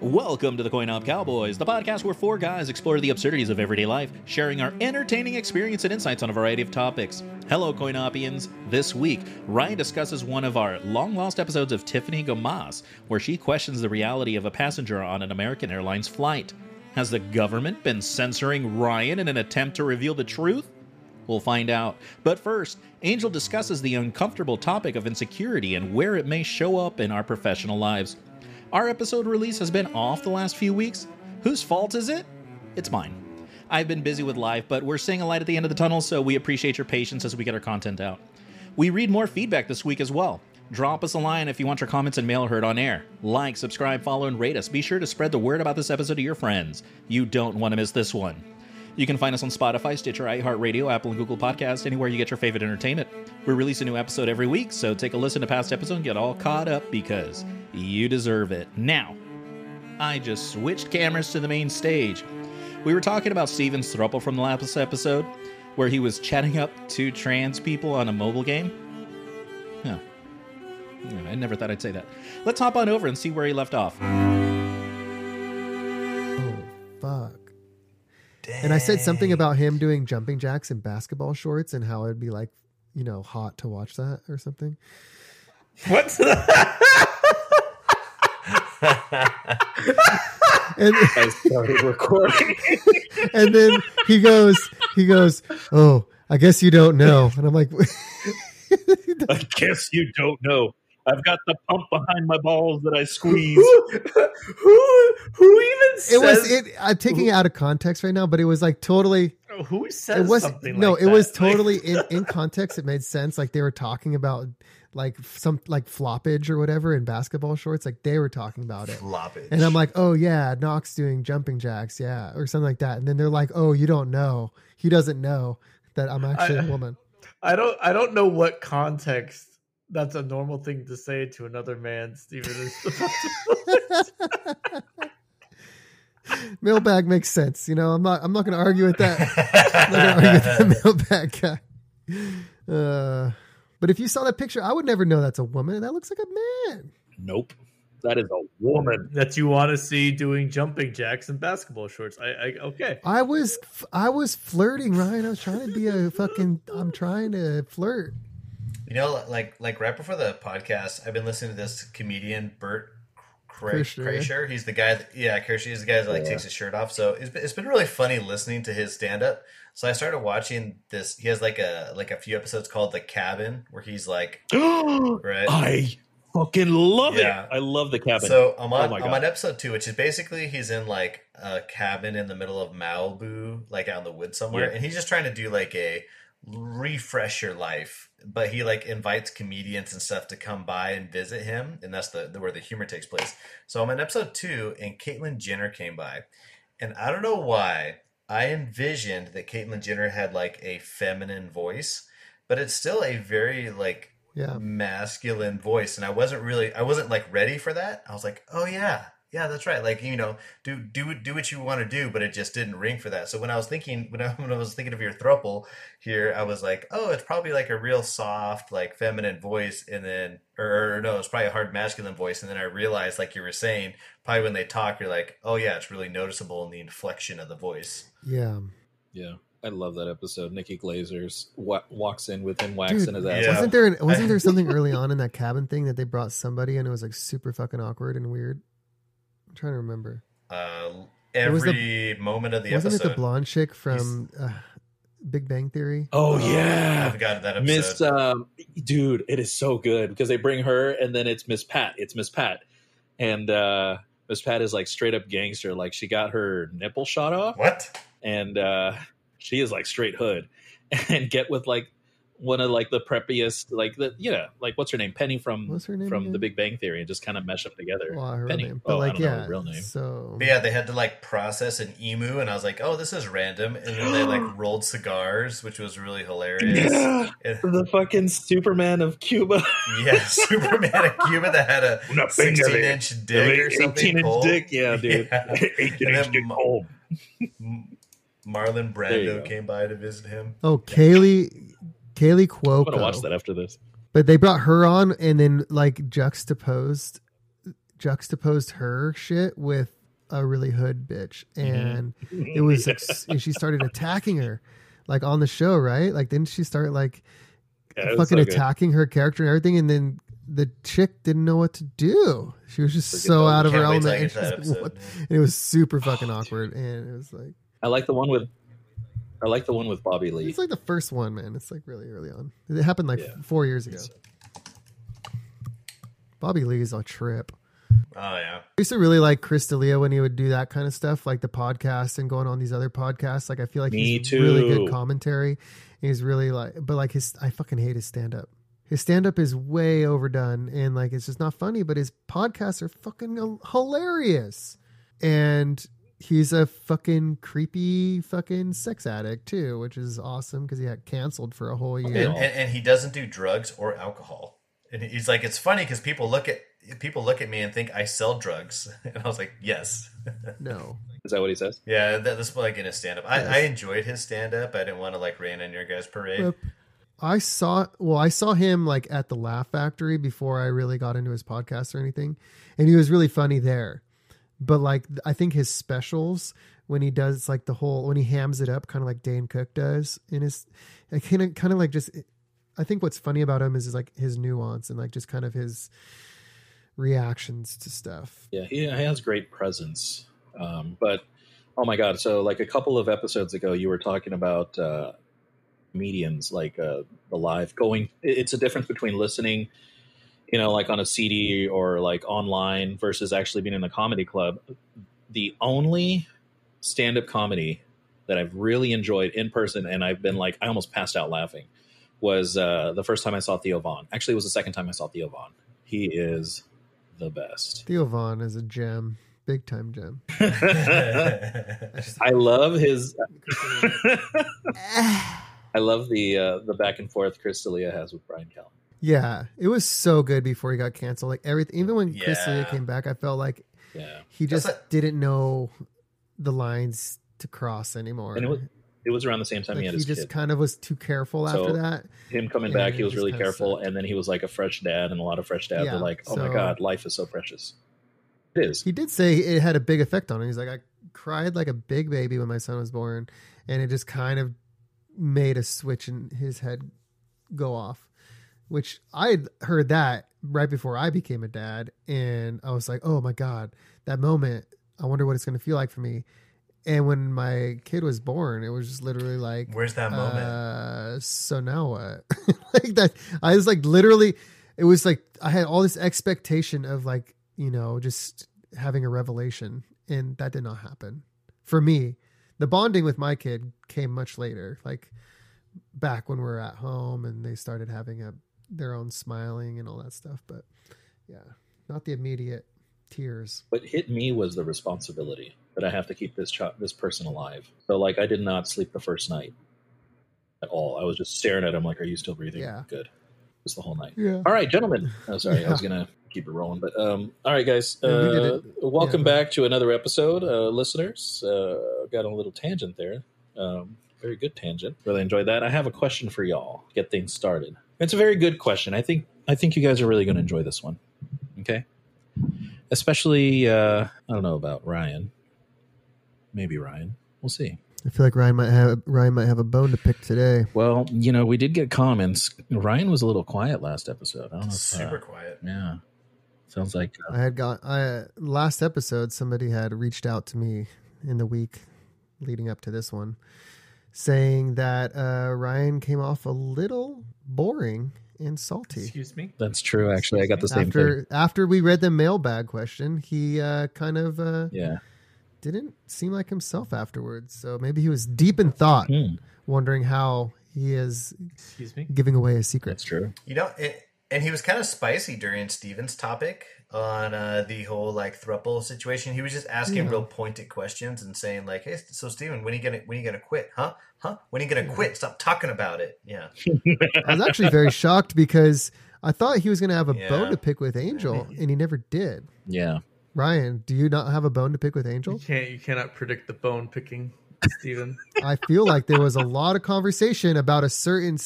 Welcome to the Coin Op Cowboys, the podcast where four guys explore the absurdities of everyday life, sharing our entertaining experience and insights on a variety of topics. Hello, Coinopians. This week, Ryan discusses one of our long lost episodes of Tiffany Gomas, where she questions the reality of a passenger on an American Airlines flight. Has the government been censoring Ryan in an attempt to reveal the truth? We'll find out. But first, Angel discusses the uncomfortable topic of insecurity and where it may show up in our professional lives. Our episode release has been off the last few weeks. Whose fault is it? It's mine. I've been busy with life, but we're seeing a light at the end of the tunnel, so we appreciate your patience as we get our content out. We read more feedback this week as well. Drop us a line if you want your comments and mail heard on air. Like, subscribe, follow, and rate us. Be sure to spread the word about this episode to your friends. You don't want to miss this one. You can find us on Spotify, Stitcher, iHeartRadio, Apple, and Google Podcasts, anywhere you get your favorite entertainment. We release a new episode every week, so take a listen to past episodes and get all caught up because you deserve it. Now, I just switched cameras to the main stage. We were talking about Steven Thruple from the last episode, where he was chatting up two trans people on a mobile game. Huh. Yeah, I never thought I'd say that. Let's hop on over and see where he left off. And I said something about him doing jumping jacks in basketball shorts and how it'd be like, you know, hot to watch that or something. What's And I started recording. and then he goes, he goes, "Oh, I guess you don't know." And I'm like, I guess you don't know. I've got the pump behind my balls that I squeeze. who, who who even says it was it. I'm taking it out of context right now, but it was like totally. who says It was something no, like it was that? Like, totally in in context. It made sense. Like they were talking about like some like floppage or whatever in basketball shorts. Like they were talking about it. floppage. And I'm like, oh yeah, Knox doing jumping jacks, yeah, or something like that. And then they're like, oh, you don't know. He doesn't know that I'm actually I- a woman. I don't I don't know what context that's a normal thing to say to another man, Steven. is- Mailbag makes sense. You know, I'm not. I'm not going to argue with that. I'm not going to argue with that mailbag guy. Uh, but if you saw that picture, I would never know that's a woman. That looks like a man. Nope. That is a woman. that you want to see doing jumping jacks and basketball shorts. I, I okay. I was. I was flirting, Ryan. I was trying to be a fucking. I'm trying to flirt. You know, like like right before the podcast, I've been listening to this comedian Bert Kre- Kreischer, He's the guy. That, yeah, Kreischer. He's the guy that like takes his shirt off. So it's been, it's been really funny listening to his stand up. So I started watching this. He has like a like a few episodes called The Cabin, where he's like, right. I fucking love Yeah. it. I love the cabin. So I'm Oh on my I'm on episode two, which is basically he's in like a cabin in the middle of Malibu, like out in the woods somewhere, Yeah. and he's just trying to do like a refresh your life. But he like invites comedians and stuff to come by and visit him, and that's the, the where the humor takes place. So I'm in episode two, and Caitlyn Jenner came by, and I don't know why I envisioned that Caitlyn Jenner had like a feminine voice, but it's still a very like Yeah. masculine voice and i wasn't really i wasn't like ready for that i was like oh yeah yeah that's right like you know do do do what you want to do but it just didn't ring for that so when i was thinking when i, when I was thinking of your thruple here i was like oh it's probably like a real soft like feminine voice and then or, or no it's probably a hard masculine voice and then i realized like you were saying probably when they talk you're like oh yeah it's really noticeable in the inflection of the voice Yeah. yeah, I love that episode. Nikki Glazer's wa- walks in with him waxing Dude, his ass. Yeah. Wasn't there? An, wasn't there something early on in that cabin thing that they brought somebody and it was like super fucking awkward and weird? I'm trying to remember. uh It was the- every moment of the wasn't episode it the blonde chick from uh, Big Bang Theory? Oh yeah. I yeah, forgot that episode Miss um, dude, it is so good because they bring her and then it's Miss Pat. It's Miss Pat, and uh, Miss Pat is like straight up gangster. Like she got her nipple shot off, what and uh, she is like straight hood, and get with like one of like the preppiest, like the you know, like what's her name, Penny from What's her name from again? The Big Bang Theory, and just kind of mesh them together. Well, her real Penny. name, oh, but Oh, I like don't know yeah, her real name. So But yeah, they had to like process an emu, and I was like, "Oh, this is random." And then they like rolled cigars, which was really hilarious. Yeah, And- the fucking Superman of Cuba, yeah, Superman of Cuba that had a Una pinga de- sixteen-inch dick or something. 18 inch dick, yeah, dude, Yeah. 18 And inch then dick Ma- cold. Marlon Brando came by to visit him. oh, Kaley, Kaley I'm gonna watch that after this. But they brought her on and then like juxtaposed juxtaposed her shit with a really hood bitch, Mm-hmm. and it was like, and she started attacking her, like on the show, right? Like, didn't she start like Yeah, fucking so attacking her character and everything, and then the chick didn't know what to do. She was just Forget so out of her Can't wait till I element. to and like, episode. "What?" And it was super fucking Oh, awkward, and it was like I like the one with. I like the one with Bobby Lee. it's like the first one, man. It's like really early on. It happened like Yeah. four years ago. Uh, Bobby Lee's is a trip. Oh yeah. I used to really like Chris D'Elia when he would do that kind of stuff, like the podcast and going on these other podcasts. Like I feel like Me he's really good commentary. He's really like, but like his, I fucking hate his stand up. His stand up is way overdone and like it's just not funny. But his podcasts are fucking hilarious, and he's a fucking creepy fucking sex addict too, which is awesome because he got canceled for a whole year. And, and, and he doesn't do drugs or alcohol. And he's like, it's funny because people look at people look at me and think I sell drugs, and I was like, yes, No, Is that what he says? yeah. That, that's like in his stand up. I, Yes. I enjoyed his stand up. I didn't want to like rain on your guys' parade. Yep. I saw well, I saw him like at the Laugh Factory before I really got into his podcast or anything, and he was really funny there. But like, I think his specials when he does like the whole when he hams it up, kind of like Dane Cook does in his, kind of kind of like just. I think what's funny about him is, is like his nuance and like just kind of his reactions to stuff. Yeah, he, has great presence. Um, but oh my god! So like a couple of episodes ago, you were talking about uh, comedians like uh, the live going. It's a difference between listening, you know, like on a CD or like online versus actually being in a comedy club. The only stand-up comedy that I've really enjoyed in person, and I've been like, I almost passed out laughing, was uh, the first time I saw Theo Von. Actually, it was the second time I saw Theo Von. He is the best. Theo Von is a gem, big time gem. I love his. I love the uh, the back and forth Chris D'Elia has with Bryan Callen. Yeah, it was so good before he got canceled. Like everything, even when Chris Yeah. D'Elia came back, I felt like Yeah, he just like- didn't know the lines to cross anymore. and it was it was around the same time like he had his son. he his just kid. kind of was too careful So, after that. Him coming yeah, back, it he was really careful, sucked. and then he was like a fresh dad, and a lot of fresh dads Yeah, are like, "Oh my god, life is so precious." It is. He did say it had a big effect on him. He's like, I cried like a big baby when my son was born, and it just kind of made a switch in his head go off. Which I had heard that right before I became a dad, and I was like, oh my god, that moment. I wonder what it's going to feel like for me. And when my kid was born, it was just literally like, Where's that moment? uh, so now what? like that. I was like literally. It was like I had all this expectation of like you know just having a revelation, and that did not happen for me. The bonding with my kid came much later, like back when we were at home and they started having a their own smiling and all that stuff. But yeah, not the immediate tears. What hit me was the responsibility that I have to keep this child, this person alive. So like, I did not sleep the first night at all. I was just staring at him like, "Are you still breathing?" Yeah. Good. Just the whole night. Yeah. All right, gentlemen. Oh, sorry, I was gonna keep it rolling, but um, all right, guys. Yeah, Uh, welcome Yeah. back to another episode, uh, listeners. Uh, got a little tangent there. Um, very good tangent. Really enjoyed that. I have a question for y'all. Get things started. It's a very good question. I think I think you guys are really going to enjoy this one. Okay, especially uh, I don't know about Ryan. Maybe Ryan. We'll see. I feel like Ryan might have Ryan might have a bone to pick today. Well, you know, we did get comments. Ryan was a little quiet last episode. I don't know. If, Super uh, quiet. yeah. Sounds like uh, I had got I last episode somebody had reached out to me in the week leading up to this one saying that uh, Ryan came off a little boring and salty. Excuse me. that's true. Actually, I got the same thing. After after we read the mailbag question, he uh, kind of uh, Yeah. didn't seem like himself afterwards. So maybe he was deep in thought, Hmm, wondering how he is Excuse me. giving away a secret. that's true. You know, it, and he was kind of spicy during Steven's topic on uh, the whole like thruple situation. He was just asking Yeah. real pointed questions and saying like, "Hey, so Steven, when are you gonna when are you gonna quit? Huh? Huh? When are you gonna quit? Stop talking about it." Yeah. I was actually very shocked because I thought he was going to have a Yeah. bone to pick with Angel, and he never did. Yeah. Ryan, do you not have a bone to pick with You Angel? can't. You cannot predict the bone picking, Steven. I feel like there was a lot of conversation about a certain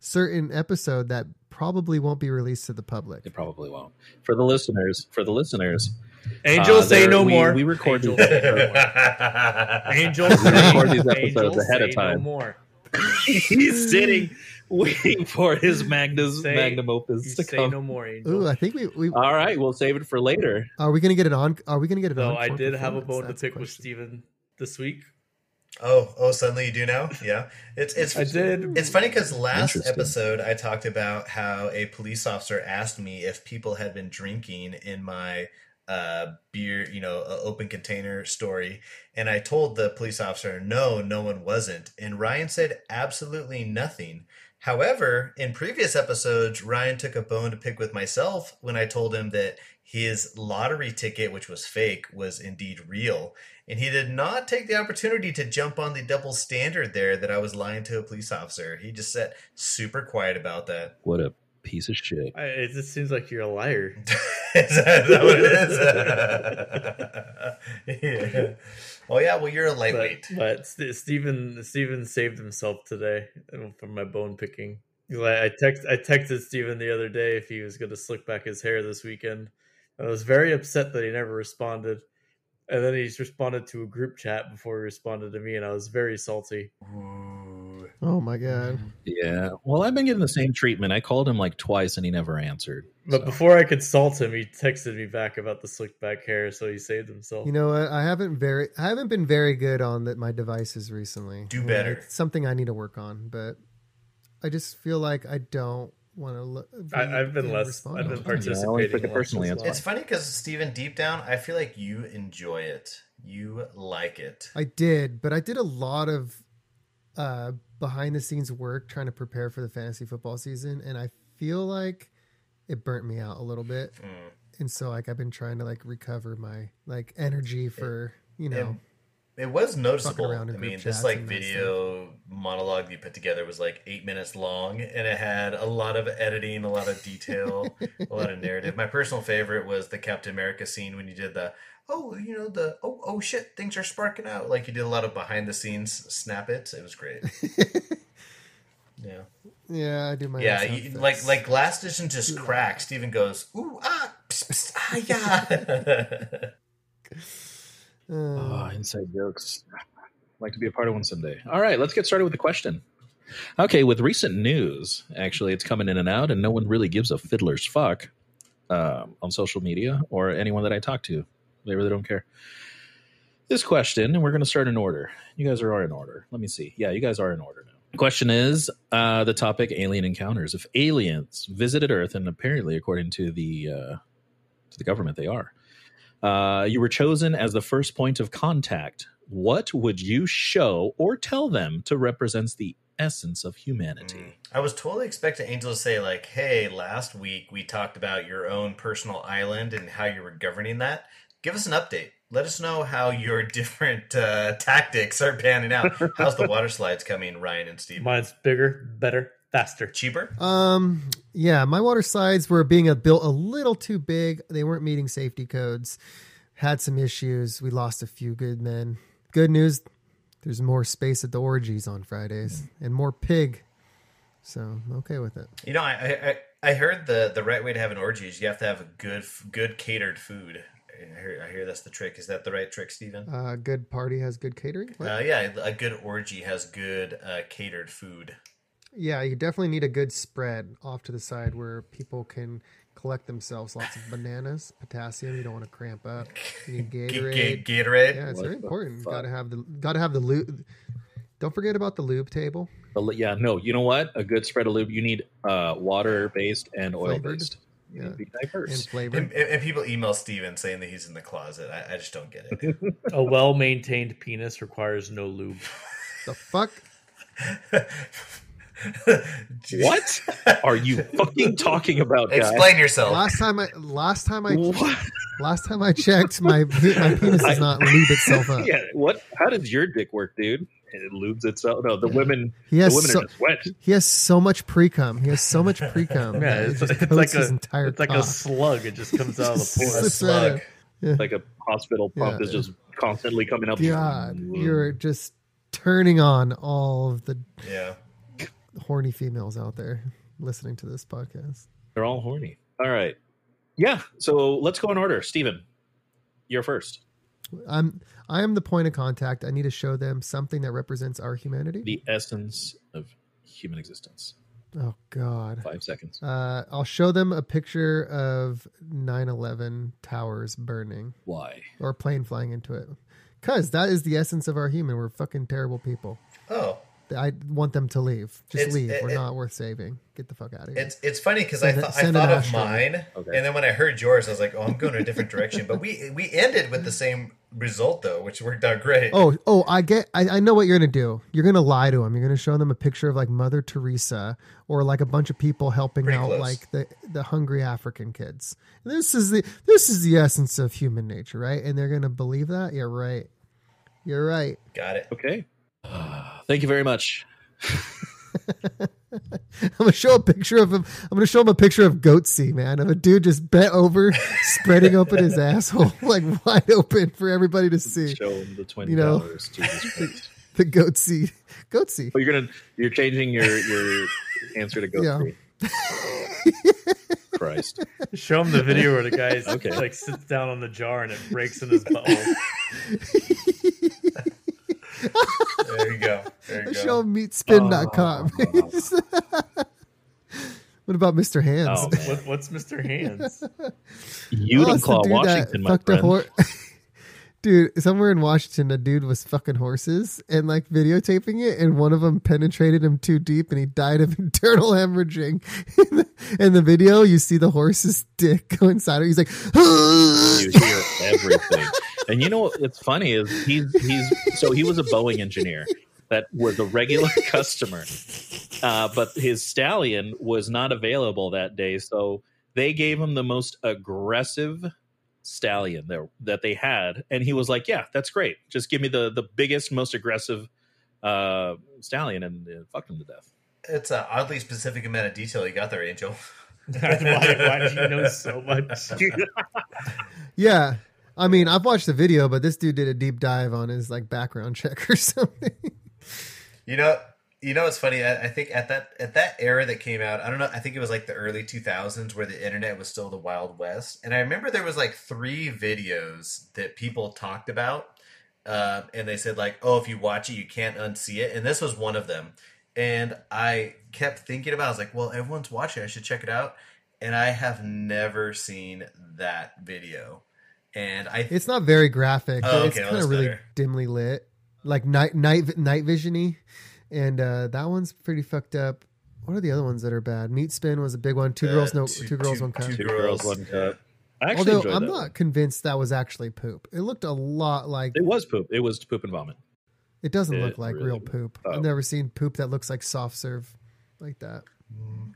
certain episode that probably won't be released to the public. It probably won't. For the listeners, for the listeners, Angel, Uh, say no we- more. we record Angel, these- say no more. We record these episodes Angel, ahead of say No time. more. He's sitting, waiting for his Magnus Say- magnum opus to say come. no more, Angel. Ooh, I think we, we all right, we'll save it for later. are we gonna get it on? Are we gonna get it Though on? I did have a bone to pick with Steve. Steven this week. Oh, oh! Suddenly you do now? Yeah, it's it's. I did. It's funny because last episode I talked about how a police officer asked me if people had been drinking in my uh, beer, you know, uh, open container story, and I told the police officer no, no one wasn't, and Ryan said absolutely nothing. However, in previous episodes, Ryan took a bone to pick with myself when I told him that his lottery ticket, which was fake, was indeed real. And he did not take the opportunity to jump on the double standard there that I was lying to a police officer. He just sat super quiet about that. What a piece of shit. I, it just seems like you're a liar. is, that, is that what it is? yeah. Oh yeah, well you're a But, lightweight. but St- Steven, Steven saved himself today uh, from my bone picking. I text I texted Steven the other day if he was going to slick back his hair this weekend. I was very upset that he never responded. And then he's responded to a group chat before he responded to me, and I was very salty. Ooh. Oh my god! Yeah. Well, I've been getting the same treatment. I called him like twice and he never answered. But So- before I could salt him, he texted me back about the slick back hair, so he saved himself. You know what? I haven't very, I haven't been very good on that my devices recently. Do And better. It's something I need to work on, but I just feel like I don't want to look. I, I've been less. I've been Yeah, I participating. it personally, as well. It's funny because Steven, deep down, I feel like you enjoy it. You like it. I did, but I did a lot of uh, behind the scenes work trying to prepare for the fantasy football season, and I feel like it burnt me out a little bit. Mm. And so, like, I've been trying to like recover my like energy for you know. It was noticeable. around I mean, this like video monologue you put together was like eight minutes long, and it had a lot of editing, a lot of detail, a lot of narrative. My personal favorite was the Captain America scene when you did the oh, you know the oh oh shit, things are sparking out. Like you did a lot of behind the scenes snap it. It was great. Yeah, yeah, I do my yeah. You, like like glass doesn't just crack. Steven goes ooh ah pss, pss, ah yeah. Uh, Oh, inside jokes. I'd like to be a part of one someday. All right, let's get started with the question. Okay, with recent news, actually, it's coming in and out, and no one really gives a fiddler's fuck um, on social media or anyone that I talk to. They really don't care. This question, and we're going to start in order. You guys are in order. Let me see. Yeah, you guys are in order now. Question is uh, the topic: alien encounters. If aliens visited Earth, and apparently, according to the uh, to the government, they are. Uh, you were chosen as the first point of contact. What would you show or tell them to represent the essence of humanity? I was totally expecting Angel to say like, "Hey, last week we talked about your own personal island and how you were governing that. Give us an update. Let us know how your different uh, tactics are panning out. How's the water slides coming, Ryan and Steve? Mine's bigger, better, faster. Cheaper? Um, yeah, my water slides were being a, built a little too big. They weren't meeting safety codes. Had some issues. We lost a few good men. Good news, there's more space at the orgies on Fridays and more pig. So I'm okay with it. You know, I, I I heard the the right way to have an orgy is you have to have a good good catered food. I hear, I hear that's the trick. Is that the right trick, Steven? Uh, good party has good catering. Uh, yeah, a good orgy has good uh, catered food. Yeah, you definitely need a good spread off to the side where people can collect themselves. Lots of bananas, potassium. You don't want to cramp up. You need G- Gatorade. G- Gatorade. Yeah, it's What very important. fuck? Got to have the got to have the lube. Don't forget about the lube table. But yeah, no, you know what? A good spread of lube, you need uh, water based and oil based. You Yeah. need to be and diverse. flavor. And, and and people email Steven saying that he's in the closet. I, I just don't get it. A well maintained penis requires no lube. the fuck? what are you fucking talking about, guys? Explain yourself. Last time I last time I What? last time I checked, my my penis does not lube itself up. Yeah, what? How does your dick work, dude? It lubes itself. No, the Yeah. women. He The has women so, are just wet. he has so much pre cum. He has so much pre cum. Yeah, that it it's, just it's coats like his a entire it's like a slug. It just comes out of the Just A pores. slug. right Like a hospital pump Yeah. is just constantly coming up. God, you're just turning on all of the Yeah. Horny females out there. listening to this podcast. They're all horny. All right. Yeah. So let's go in order. Steven, you're first. I'm I am the point of contact. I need to show them something that represents our humanity. The essence of human existence. oh God. Five seconds. Uh, I'll show them a picture of 9/11 towers burning Why? or a plane flying into it. Cause that is the essence of our human. We're fucking terrible people. Oh, I want them to leave. Just It's- leave. it- We're it- not worth saving. Get the fuck out of here. it's it's funny because I, th- I thought of asteroid. mine, Okay. and then when I heard yours, I was like, "Oh, I'm going a different direction." But we we ended with the same result though, which worked out great. Oh, oh, I get. I, I know what you're gonna do. You're gonna lie to them. You're gonna show them a picture of like Mother Teresa or like a bunch of people helping Pretty out close. like the the hungry African kids. This is the this is the essence of human nature, right? And they're gonna believe that. You're right. You're right. got it. Okay. Thank you very much. I'm gonna show a picture of him. I'm gonna show him a picture of Goatse, man, of a dude just bent over, spreading open his asshole like wide open for everybody to see. Show him the twin You know. towers. The Goatse, Goatse. Oh, you're gonna you're changing your your answer to go Yeah. Christ. Show him the video where the guy Okay. like sits down on the jar and it breaks in his butthole. There you go. There you Show go. him meatspin.com. what about Mr. Hands? Oh. What, what's Mr. Hands? Oh, it's the Enumclaw, dude that Washington, my fucked a friend. hor- dude, somewhere in Washington, a dude was fucking horses and like videotaping it, and one of them penetrated him too deep, and he died of internal hemorrhaging. in, the, in the video, you see the horse's dick go inside him. He's like, you hear everything. And you know what's funny is he's he's so he was a Boeing engineer that was a regular customer, uh, but his stallion was not available that day, so they gave him the most aggressive stallion there that they had, and he was like, "Yeah, that's great. Just give me the the biggest, most aggressive uh, stallion," and uh, fucked him to death. It's an oddly specific amount of detail you got there, Angel. why, why do you know so much? yeah. I mean, I've watched the video, but this dude did a deep dive on his like background check or something. You know, you know, it's funny. I, I think at that at that era that came out, I don't know. I think it was like the early two thousands, where the internet was still the wild west. And I remember there was like three videos that people talked about, uh, and they said like, "Oh, if you watch it, you can't unsee it." And this was one of them. And I kept thinking about. it. I was like, "Well, everyone's watching. I should check it out." And I have never seen that video. And I It's not very graphic. Oh, but it's kind of really better. dimly lit, like night night night visiony, and uh, that one's pretty fucked up. What are the other ones that are bad? Meat Spin was a big one. Two Uh, girls, no, two- two, girls, two- one cup. two Two girls, girls, one yeah. cup. I actually Although I'm that not one. convinced that was actually poop. It looked a lot like It was poop. It was poop and vomit. it doesn't it look like really real poop. Oh. I've never seen poop that looks like soft serve like that.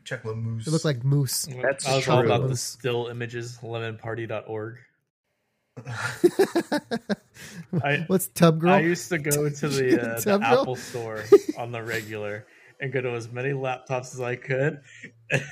chocolate mousse. It looked like mousse. That's I was all true. about the still images, lemonparty.org. I- What's Tub Girl? I used to go to the, uh, the Apple store on the regular and go to as many laptops as I could. and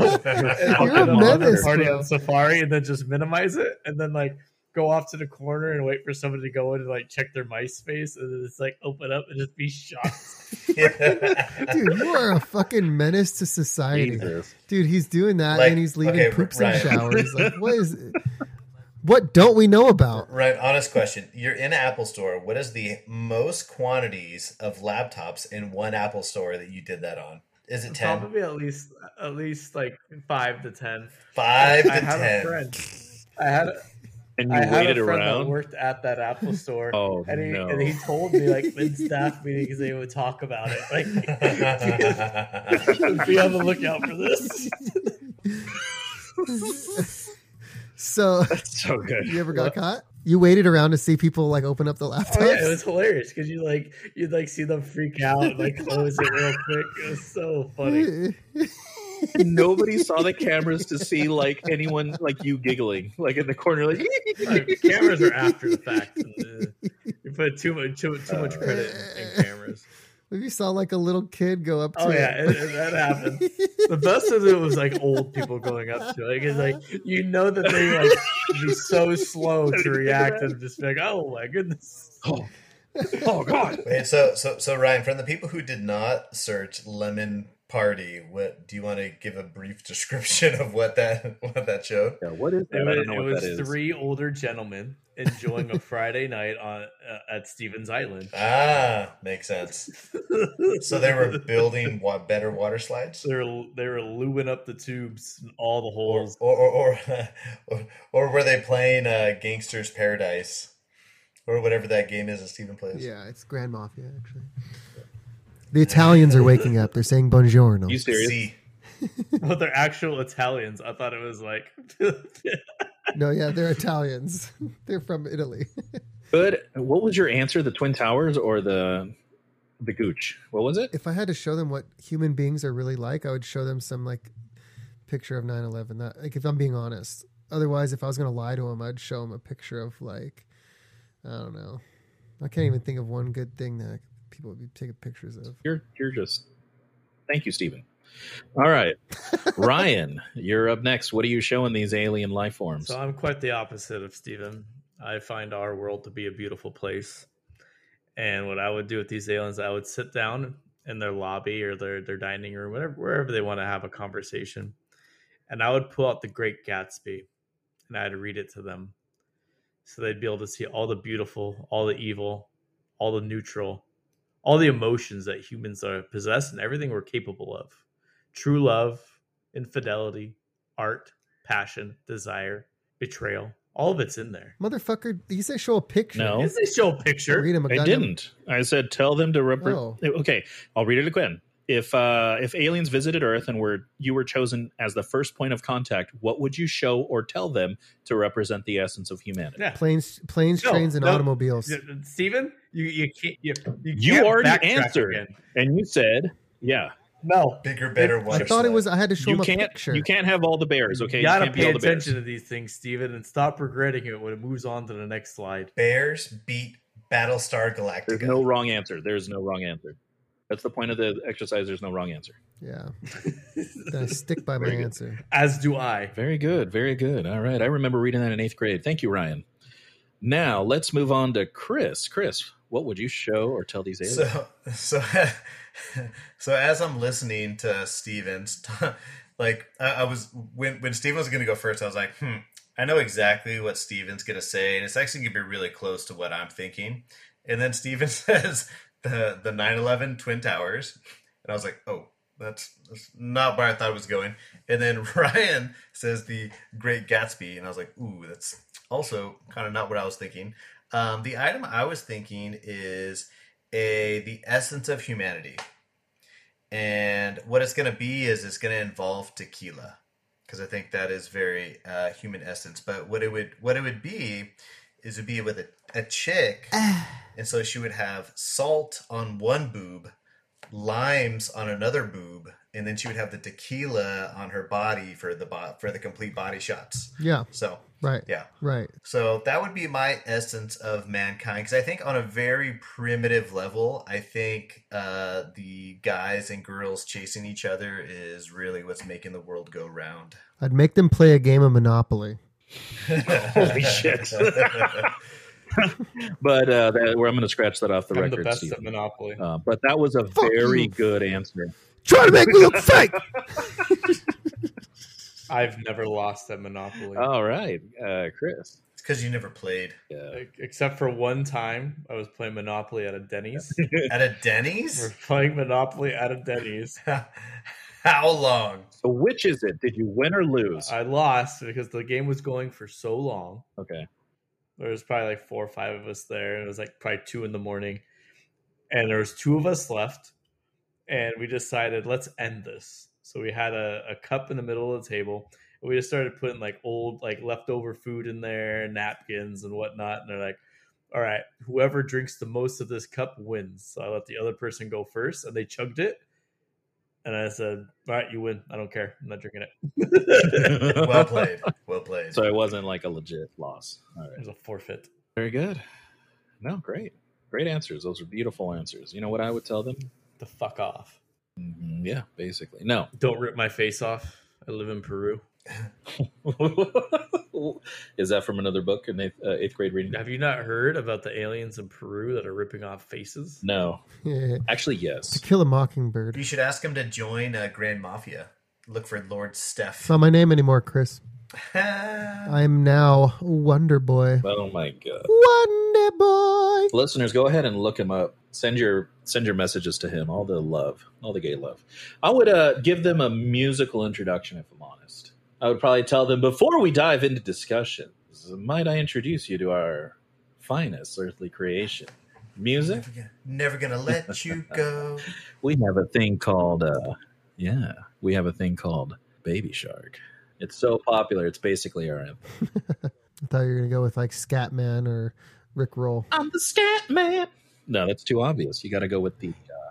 open, and You're a open menace, Party bro. on Safari and then just minimize it and then like go off to the corner and wait for somebody to go in and like check their MySpace and then it's like open up and just be shocked. Dude, you are a fucking menace to society. Jesus. Dude, he's doing that Like, and he's leaving okay, poops Ryan. in showers. Like, what is? What don't we know about? Right, honest question. You're in an Apple store. What is the most quantities of laptops in one Apple store that you did that on? Is it 10? Probably at least at least like five to ten. 5 to I had 10. a friend. I had a, And you I had waited a friend that around. world worked at that Apple store. Oh and he no! and he told me like in staff meetings they would talk about it. Like be on the lookout for this. So, That's so good. you ever got caught? You waited around to see people like open up the laptops. Oh yeah, it was hilarious because you like you'd like see them freak out and like close it real quick. It was so funny. Nobody saw the cameras to see like anyone like you giggling like in the corner like. Like, cameras are after the fact. Uh, you put too much too, too much credit in, in cameras. Maybe you saw like a little kid go up oh, to Oh yeah, it, it- that happened. The best of it was like old people going up to it. Like, it's like you know that they like be so slow to react and just be like, oh my goodness. Oh, oh God! Wait, so so so Ryan, from the people who did not search lemon party. What do you want to give a brief description of what that what that showed? Yeah, what is It that? I was, don't know it what was that is. three older gentlemen enjoying a Friday night on uh, at Stevens Island. Ah, makes sense. So they were building what better water slides, they were they were lubing up the tubes, and all the or holes. or or, or, or were they playing uh, Gangster's Paradise, or whatever that game is that Steven plays? Yeah, it's Grand Mafia actually. The Italians are waking up. They're saying buongiorno. you serious? See, But they're actual Italians. I thought it was like No, yeah, they're Italians. they're from Italy. Good. What was your answer? The Twin Towers or the the Gooch? What was it? if I had to show them what human beings are really like, I would show them some like picture of 9/11. That like if I'm being honest. Otherwise, if I was going to lie to them, I'd show them a picture of like I don't know. I can't even think of one good thing that people would be taking pictures of. You're you're just. Thank you, Stephen. All right, Ryan, you're up next. What are you showing these alien life forms? So I'm quite the opposite of Stephen. I find our world to be a beautiful place. And what I would do with these aliens, I would sit down in their lobby or their, their dining room, whatever wherever they want to have a conversation. And I would pull out the Great Gatsby and I'd read it to them. So they'd be able to see all the beautiful, all the evil, all the neutral, all the emotions that humans are possessed and everything we're capable of. True love, infidelity, art, passion, desire, betrayal. All of it's in there. Motherfucker, you say show a picture. No. Is they show a picture? Read 'em a I goddamn- didn't. I said tell them to represent. Oh. Okay, I'll read it again. If uh, if aliens visited Earth and were you were chosen as the first point of contact, what would you show or tell them to represent the essence of humanity? Yeah. Planes, planes, No, trains, and no. automobiles. Yeah, Steven, you you can't you, you, You can't already answered. again. And you said, yeah, No, bigger, better worse. I thought it was. I had to show you him a can't picture. you can't have all the bears. Okay, you gotta can't be pay all the bears. attention to these things, Steven, and stop regretting it when it moves on to the next slide. Bears beat Battlestar Galactica. There's no wrong answer. There's no wrong answer. That's the point of the exercise. There's no wrong answer. Yeah, I stick by my good. answer. As do I. Very good. Very good. All right. I remember reading that in eighth grade. Thank you, Ryan. Now let's move on to Chris. Chris, what would you show or tell these aliens? So, so, so as I'm listening to Stevens, like I, I was when when Steven was going to go first, I was like, hmm, I know exactly what Steven's going to say, and it's actually going to be really close to what I'm thinking. And then Steven says the the 9/11 Twin Towers, and I was like, oh, that's, that's not where I thought it was going. And then Ryan says the Great Gatsby, and I was like, ooh, that's also kind of not what I was thinking. Um, the item I was thinking is a the essence of humanity, and what it's going to be is it's going to involve tequila, because I think that is very uh, human essence. But what it would what it would be is it'd be with a, a chick, and so she would have salt on one boob, limes on another boob, and then she would have the tequila on her body for the bo- for the complete body shots. Yeah, So right, yeah. right. So that would be my essence of mankind. Because I think on a very primitive level, I think uh, the guys and girls chasing each other is really what's making the world go round. I'd make them play a game of Monopoly. Holy shit. but uh, that, where I'm going to scratch that off the I'm record. the best Steve. at Monopoly. Uh, but that was a Fuck very you. good answer. Try to make me look fake. I've never lost at Monopoly. All right, uh, Chris. It's because you never played Yeah. Except for one time, I was playing Monopoly at a Denny's. at a Denny's? We're Denny's. playing Monopoly at a Denny's. How long? So which is it? Did you win or lose? I lost because the game was going for so long. Okay. There was probably like four or five of us there, and it was like probably two in the morning. And there was two of us left, and we decided let's end this. So we had a, a cup in the middle of the table, and we just started putting like old like leftover food in there, napkins and whatnot. And they're like, "All right, whoever drinks the most of this cup wins." So I let the other person go first, and they chugged it. And I said, "All right, you win. I don't care. I'm not drinking it." Well played. Well played. So it wasn't like a legit loss. All It was a forfeit. Very good. No, great. Great answers. Those are beautiful answers. You know what I would tell them? The fuck off. Mhm, Yeah, basically. No. Don't rip my face off. I live in Peru. Is that from another book in eighth, uh, eighth grade reading? Have you not heard about the aliens in Peru that are ripping off faces? No, Yeah. actually, To kill a mockingbird. You should ask him to join uh, Grand Mafia. Look for Lord It's Steph. not my name anymore, Chris. I'm now Wonder Boy. Oh my god, Wonder Boy. listeners, go ahead and look him up. Send your send your messages to him. All the love, all the gay love. I would uh, give them a musical introduction if I'm honest. I would probably tell them before we dive into discussions. Might I introduce you to our finest earthly creation, music? Never gonna, never gonna let you go. we have a thing called uh yeah we have a thing called baby shark it's so popular it's basically our anthem I thought you were gonna go with like Scatman or Rick Roll. i'm the scat man no that's too obvious you gotta go with the uh,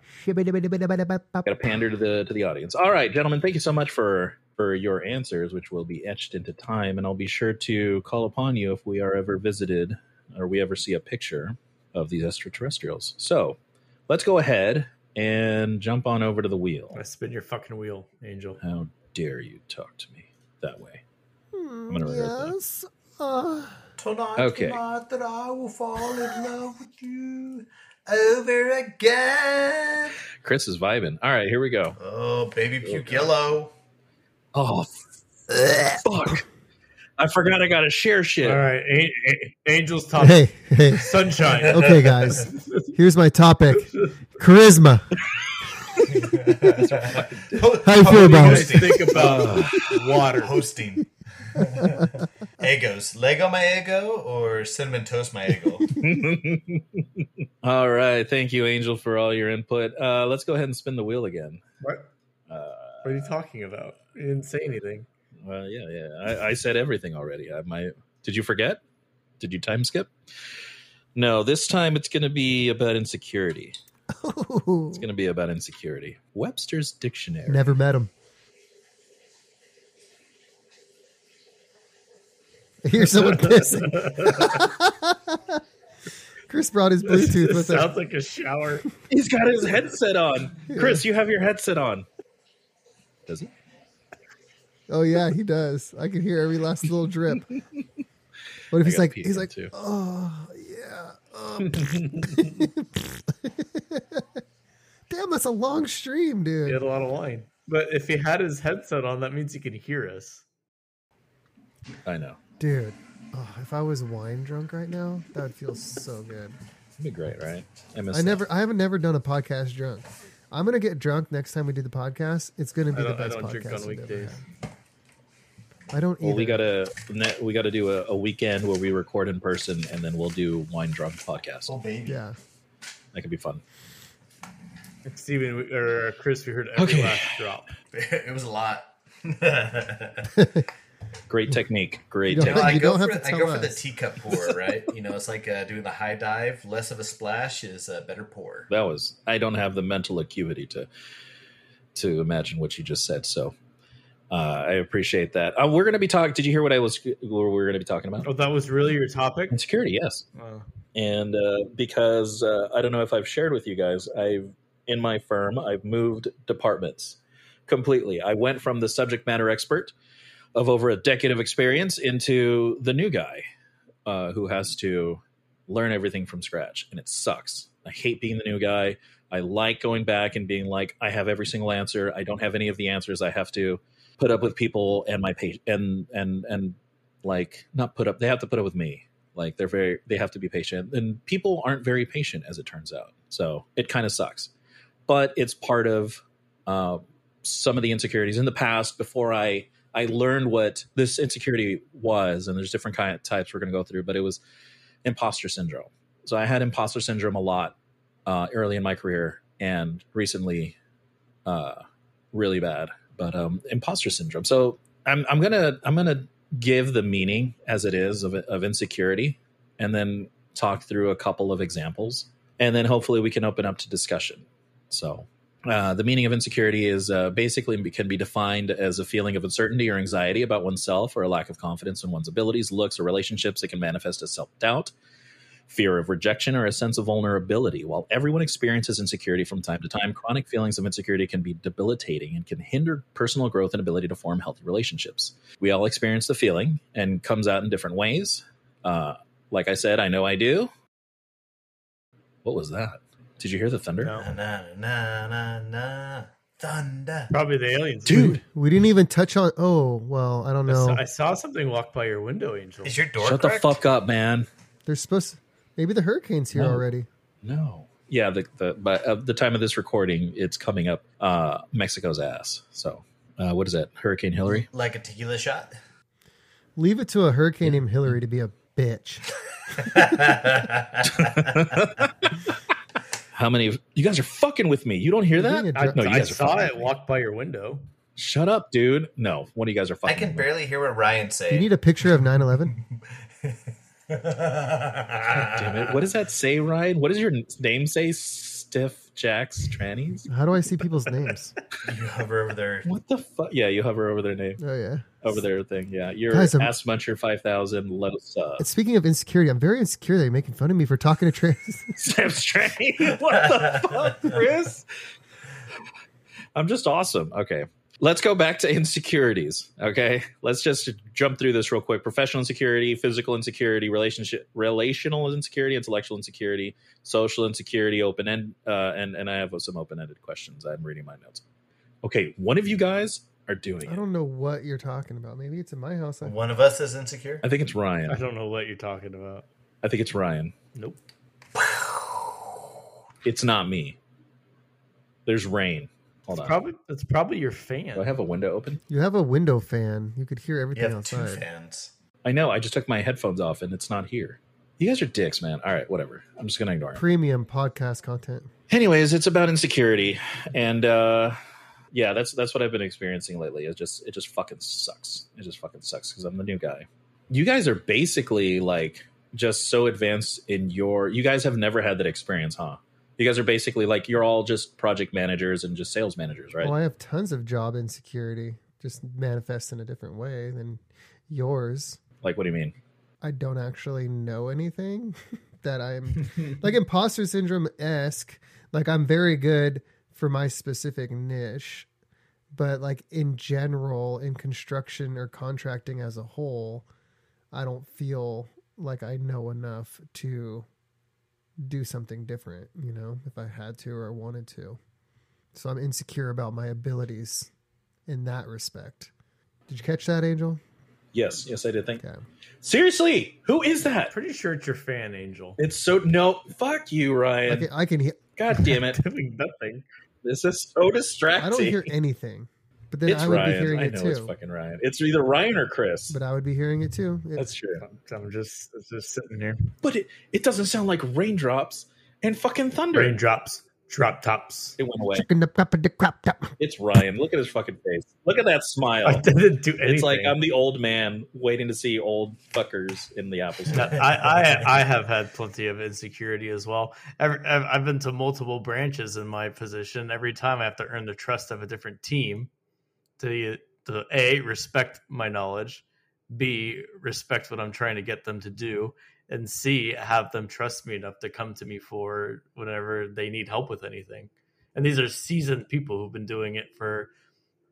gotta pander to the to the audience all right gentlemen thank you so much for for your answers which will be etched into time and i'll be sure to call upon you if we are ever visited or we ever see a picture of these extraterrestrials so let's go ahead and jump on over to the wheel I spin your fucking wheel, Angel. How dare you talk to me that way? Hmm, gonna regret that. yes. Uh, Tonight, Okay. tonight that I will fall in love with you over again. Chris is vibing. All right, here we go. Oh, baby puke God. yellow. Oh, fuck. I forgot I got to share shit. All right, A- A- Angel's top hey, hey. sunshine. Okay, guys. Here's my topic. Charisma. How you feel about it? guys think about water? Hosting. Egos. Lego my ego or cinnamon toast my ego? all right. Thank you, Angel, for all your input. Uh, let's go ahead and spin the wheel again. What? Uh, What are you talking about? You didn't say anything. well, yeah, yeah. I, I said everything already. I, my, did you forget? Did you time skip? No, this time it's going to be about insecurity. It's going to be about insecurity. Webster's Dictionary. Never met him. Here's someone pissing. Chris brought his Bluetooth This with him. sounds like a shower. He's got his headset on. Chris, you have your headset on. Does he? Oh yeah, he does. I can hear every last little drip. What if I he's like, he's like, too. oh yeah. um." Damn, that's a long stream, dude. He had a lot of wine. But if he had his headset on, that means he can hear us. I know. Dude, oh, if I was wine drunk right now, that would feel so good. It'd be great, right? I I never, I haven't never done a podcast drunk. I'm gonna get drunk next time we do the podcast. It's gonna be I the don't, I best don't podcast. drink on we've ever weekdays. had. I don't either. Well, we gotta ne- we gotta do a, a weekend where we record in person, and then we'll do wine drunk podcast. Oh, baby. Yeah. That could be fun. Steven we- or Chris, we heard every Okay. last drop. It was a lot. Great technique. Great You don't- You technique. I go don't for have to I tell go for the teacup pour, right? You know, it's like uh, doing the high dive. Less of a splash is a better pour. That was. I don't have the mental acuity to to imagine what you just said. So uh, I appreciate that. Uh, we're gonna be talking. Did you hear what I was? What we're gonna be talking about? Oh, that was really your topic? Insecurity. Yes. Oh. and uh, because uh, I don't know if I've shared with you guys, I've in my firm I've moved departments completely. I went from the subject matter expert of over a decade of experience into the new guy uh, who has to learn everything from scratch, and it sucks. I hate being the new guy. I like going back and being like, I have every single answer. I don't have any of the answers. I have to put up with people and my patient and and and like not put up. They have to put up with me like they're very they have to be patient and people aren't very patient as it turns out so it kind of sucks but it's part of uh, some of the insecurities in the past before i i learned what this insecurity was and there's different kind of types we're going to go through but it was imposter syndrome. So i had imposter syndrome a lot uh, early in my career and recently uh, really bad but um, imposter syndrome. So i'm, I'm gonna i'm gonna give the meaning as it is of, of insecurity and then talk through a couple of examples and then hopefully we can open up to discussion. So uh, the meaning of insecurity is uh, basically can be defined as a feeling of uncertainty or anxiety about oneself or a lack of confidence in one's abilities looks or relationships it can manifest as self-doubt fear of rejection, or a sense of vulnerability. While everyone experiences insecurity from time to time, chronic feelings of insecurity can be debilitating and can hinder personal growth and ability to form healthy relationships. We all experience the feeling and comes out in different ways. Uh, like I said, I know I do. What was that? Did you hear the thunder? No. Na, na, na, na, na. Thunder. Probably the aliens. Dude, We didn't even touch on. Oh well, I don't I saw, know. I saw something walk by your window, Angel. Is your door shut cracked? the fuck up, man. They're supposed. To, maybe the hurricane's here No. already. No. Yeah, the, the by uh, the time of this recording, it's coming up uh, Mexico's ass. So, uh, what is that? Hurricane Hilary? Like a tequila shot? Leave it to a hurricane named Hilary to be a bitch. How many? Of, you guys are fucking with me. You don't hear that? being a I, dr- no, you I guys are saw fucking it with walk by your window. Shut up, dude. No, one of you guys are fucking. I can with me. barely hear what Ryan say. You need a picture of 9/11. Damn it! What does that say, Ryan? What does your name say? Stiff Jacks Trannies? How do I see people's names? You hover over there. What the fuck? Yeah, you hover over their name, Oh yeah. Over their thing. Yeah, you're Guys, I'm- Ass Muncher five thousand. Let us uh, And speaking of insecurity, I'm very insecure that you're making fun of me for talking to trans. Sam's train. What the fuck, Chris? I'm just awesome. Okay. Let's go back to insecurities. Okay. Let's just jump through this real quick. Professional insecurity, physical insecurity, relationship relational insecurity, intellectual insecurity, social insecurity, open end uh, and and I have some open-ended questions. I'm reading my notes. Okay, one of you guys are doing I it. don't know what you're talking about. Maybe it's in my house. I, One of us is insecure. I think it's Ryan. I don't know what you're talking about. I think it's Ryan. Nope. It's not me. There's rain. Hold on. Probably it's probably your fan. Do I have a window open? you have a window fan. You could hear You everything have two outside. fans. I know. I just took my headphones off and it's not here. You guys are dicks, man. All right, whatever. I'm just gonna ignore it. Premium podcast content. Anyways, it's about insecurity, and uh, yeah, that's that's what I've been experiencing lately. It just it just fucking sucks. It just fucking sucks because I'm the new guy. You guys are basically like just so advanced in your. You guys have never had that experience, huh? You guys are basically like you're all just project managers and just sales managers, right? Well, I have tons of job insecurity, just manifest in a different way than yours. like, what do you mean? I don't actually know anything that I'm like imposter syndrome esque. Like I'm very good for my specific niche, but like in general, in construction or contracting as a whole, I don't feel like I know enough to do something different, you know, if I had to or wanted to. So I'm insecure about my abilities in that respect. Did you catch that, Angel? Yes, yes, I did think. Okay. Seriously, who is that? Pretty sure it's your fan, Angel. It's so no. Fuck you, I Ryan. can, I can hear. God damn it. Doing nothing. This is so distracting. I don't hear anything, but then it's I would Ryan. be hearing I it know it's too. fucking Ryan. It's either Ryan or Chris. But I would be hearing it too. It- That's true. I'm just it's just sitting here. But it, it doesn't sound like raindrops and fucking thunder. Raindrops, drop tops. It went away. Chicken the crap the crap top. It's Ryan. Look at his fucking face. Look at that smile. I didn't do anything. It's like I'm the old man waiting to see old fuckers in the Apple Store. I, I I have had plenty of insecurity as well. Every, I've I've been to multiple branches in my position. Every time I have to earn the trust of a different team to to a respect my knowledge, b respect what I'm trying to get them to do, and c have them trust me enough to come to me for whenever they need help with anything. And these are seasoned people who've been doing it for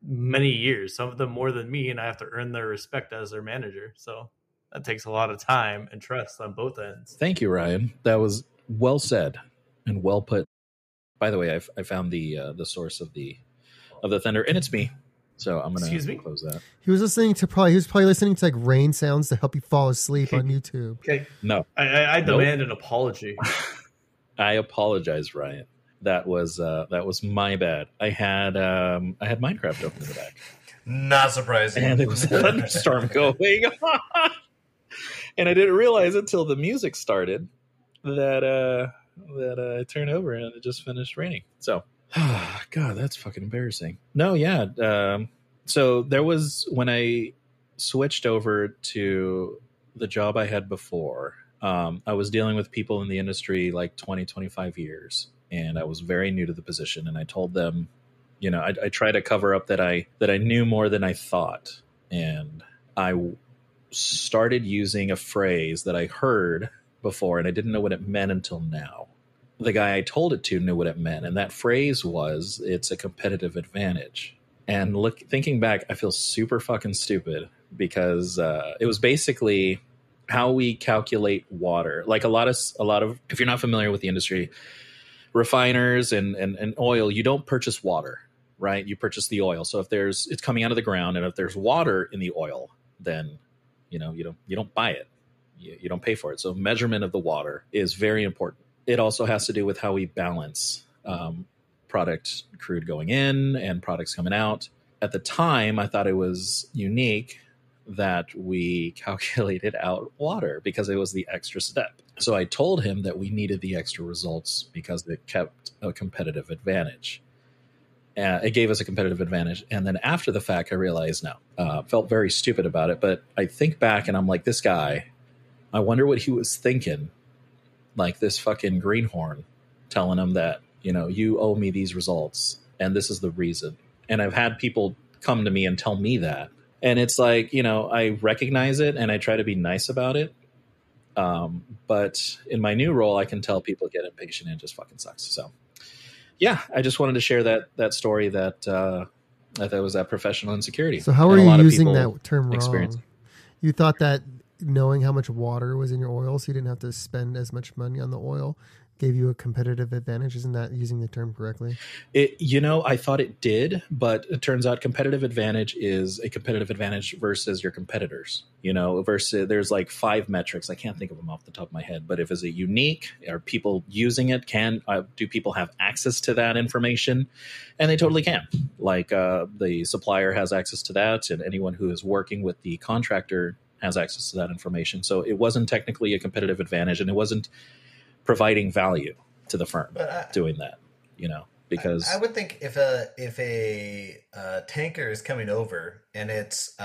many years. Some of them more than me, and I have to earn their respect as their manager. So that takes a lot of time and trust on both ends. Thank you, Ryan. That was well said and well put. By the way, I, I found the uh, the source of the of the thunder, and it's me. So I'm gonna Excuse me? close that. He was listening to probably he was probably listening to like rain sounds to help you fall asleep on YouTube. Okay, No, I, I, I Nope. demand an apology. I apologize, Ryan. That was uh, that was my bad. I had um, I had Minecraft open in the back. Not surprising. and there was a thunderstorm going on. and I didn't realize until the music started that uh that uh, I turned over and it just finished raining. So, God, that's fucking embarrassing. No, yeah. Um, so there was when I switched over to the job I had before. Um, I was dealing with people in the industry like 20, 25 years, and I was very new to the position. And I told them, you know, I, I try to cover up that I that I knew more than I thought, and I started using a phrase that I heard before, and I didn't know what it meant until now. The guy I told it to knew what it meant, and that phrase was "it's a competitive advantage." And look, thinking back, I feel super fucking stupid because uh, it was basically how we calculate water. Like a lot of a lot of, if you're not familiar with the industry, refiners and, and, and oil, you don't purchase water, right? You purchase the oil. So if there's it's coming out of the ground, and if there's water in the oil, then you know you don't you don't buy it, you, you don't pay for it. So measurement of the water is very important. It also has to do with how we balance um, product crude going in and products coming out. At the time, I thought it was unique that we calculated out water because it was the extra step. So I told him that we needed the extra results because it kept a competitive advantage. Uh, it gave us a competitive advantage. And then after the fact, I realized no, uh, felt very stupid about it. But I think back and I'm like, this guy, I wonder what he was thinking. Like this fucking greenhorn telling him that, you know, you owe me these results and this is the reason. And I've had people come to me and tell me that. And it's like you know i recognize it and i try to be nice about it. Um, but in my new role i can tell people get impatient and it just fucking sucks. So yeah i just wanted to share that that story that uh that was that professional insecurity. So how are a lot you using that term experience wrong? You thought that knowing how much water was in your oil, so you didn't have to spend as much money on the oil, gave you a competitive advantage. Isn't that using the term correctly? It, you know, I thought it did, but it turns out competitive advantage is a competitive advantage versus your competitors. You know, versus there's like five metrics. I can't think of them off the top of my head, but if is it unique? Are people using it? Can uh, do people have access to that information? And they totally can. Like uh, the supplier has access to that, and anyone who is working with the contractor has access to that information. So it wasn't technically a competitive advantage, and it wasn't providing value to the firm I, doing that. You know, because I, I would think if a if a uh, tanker is coming over and it's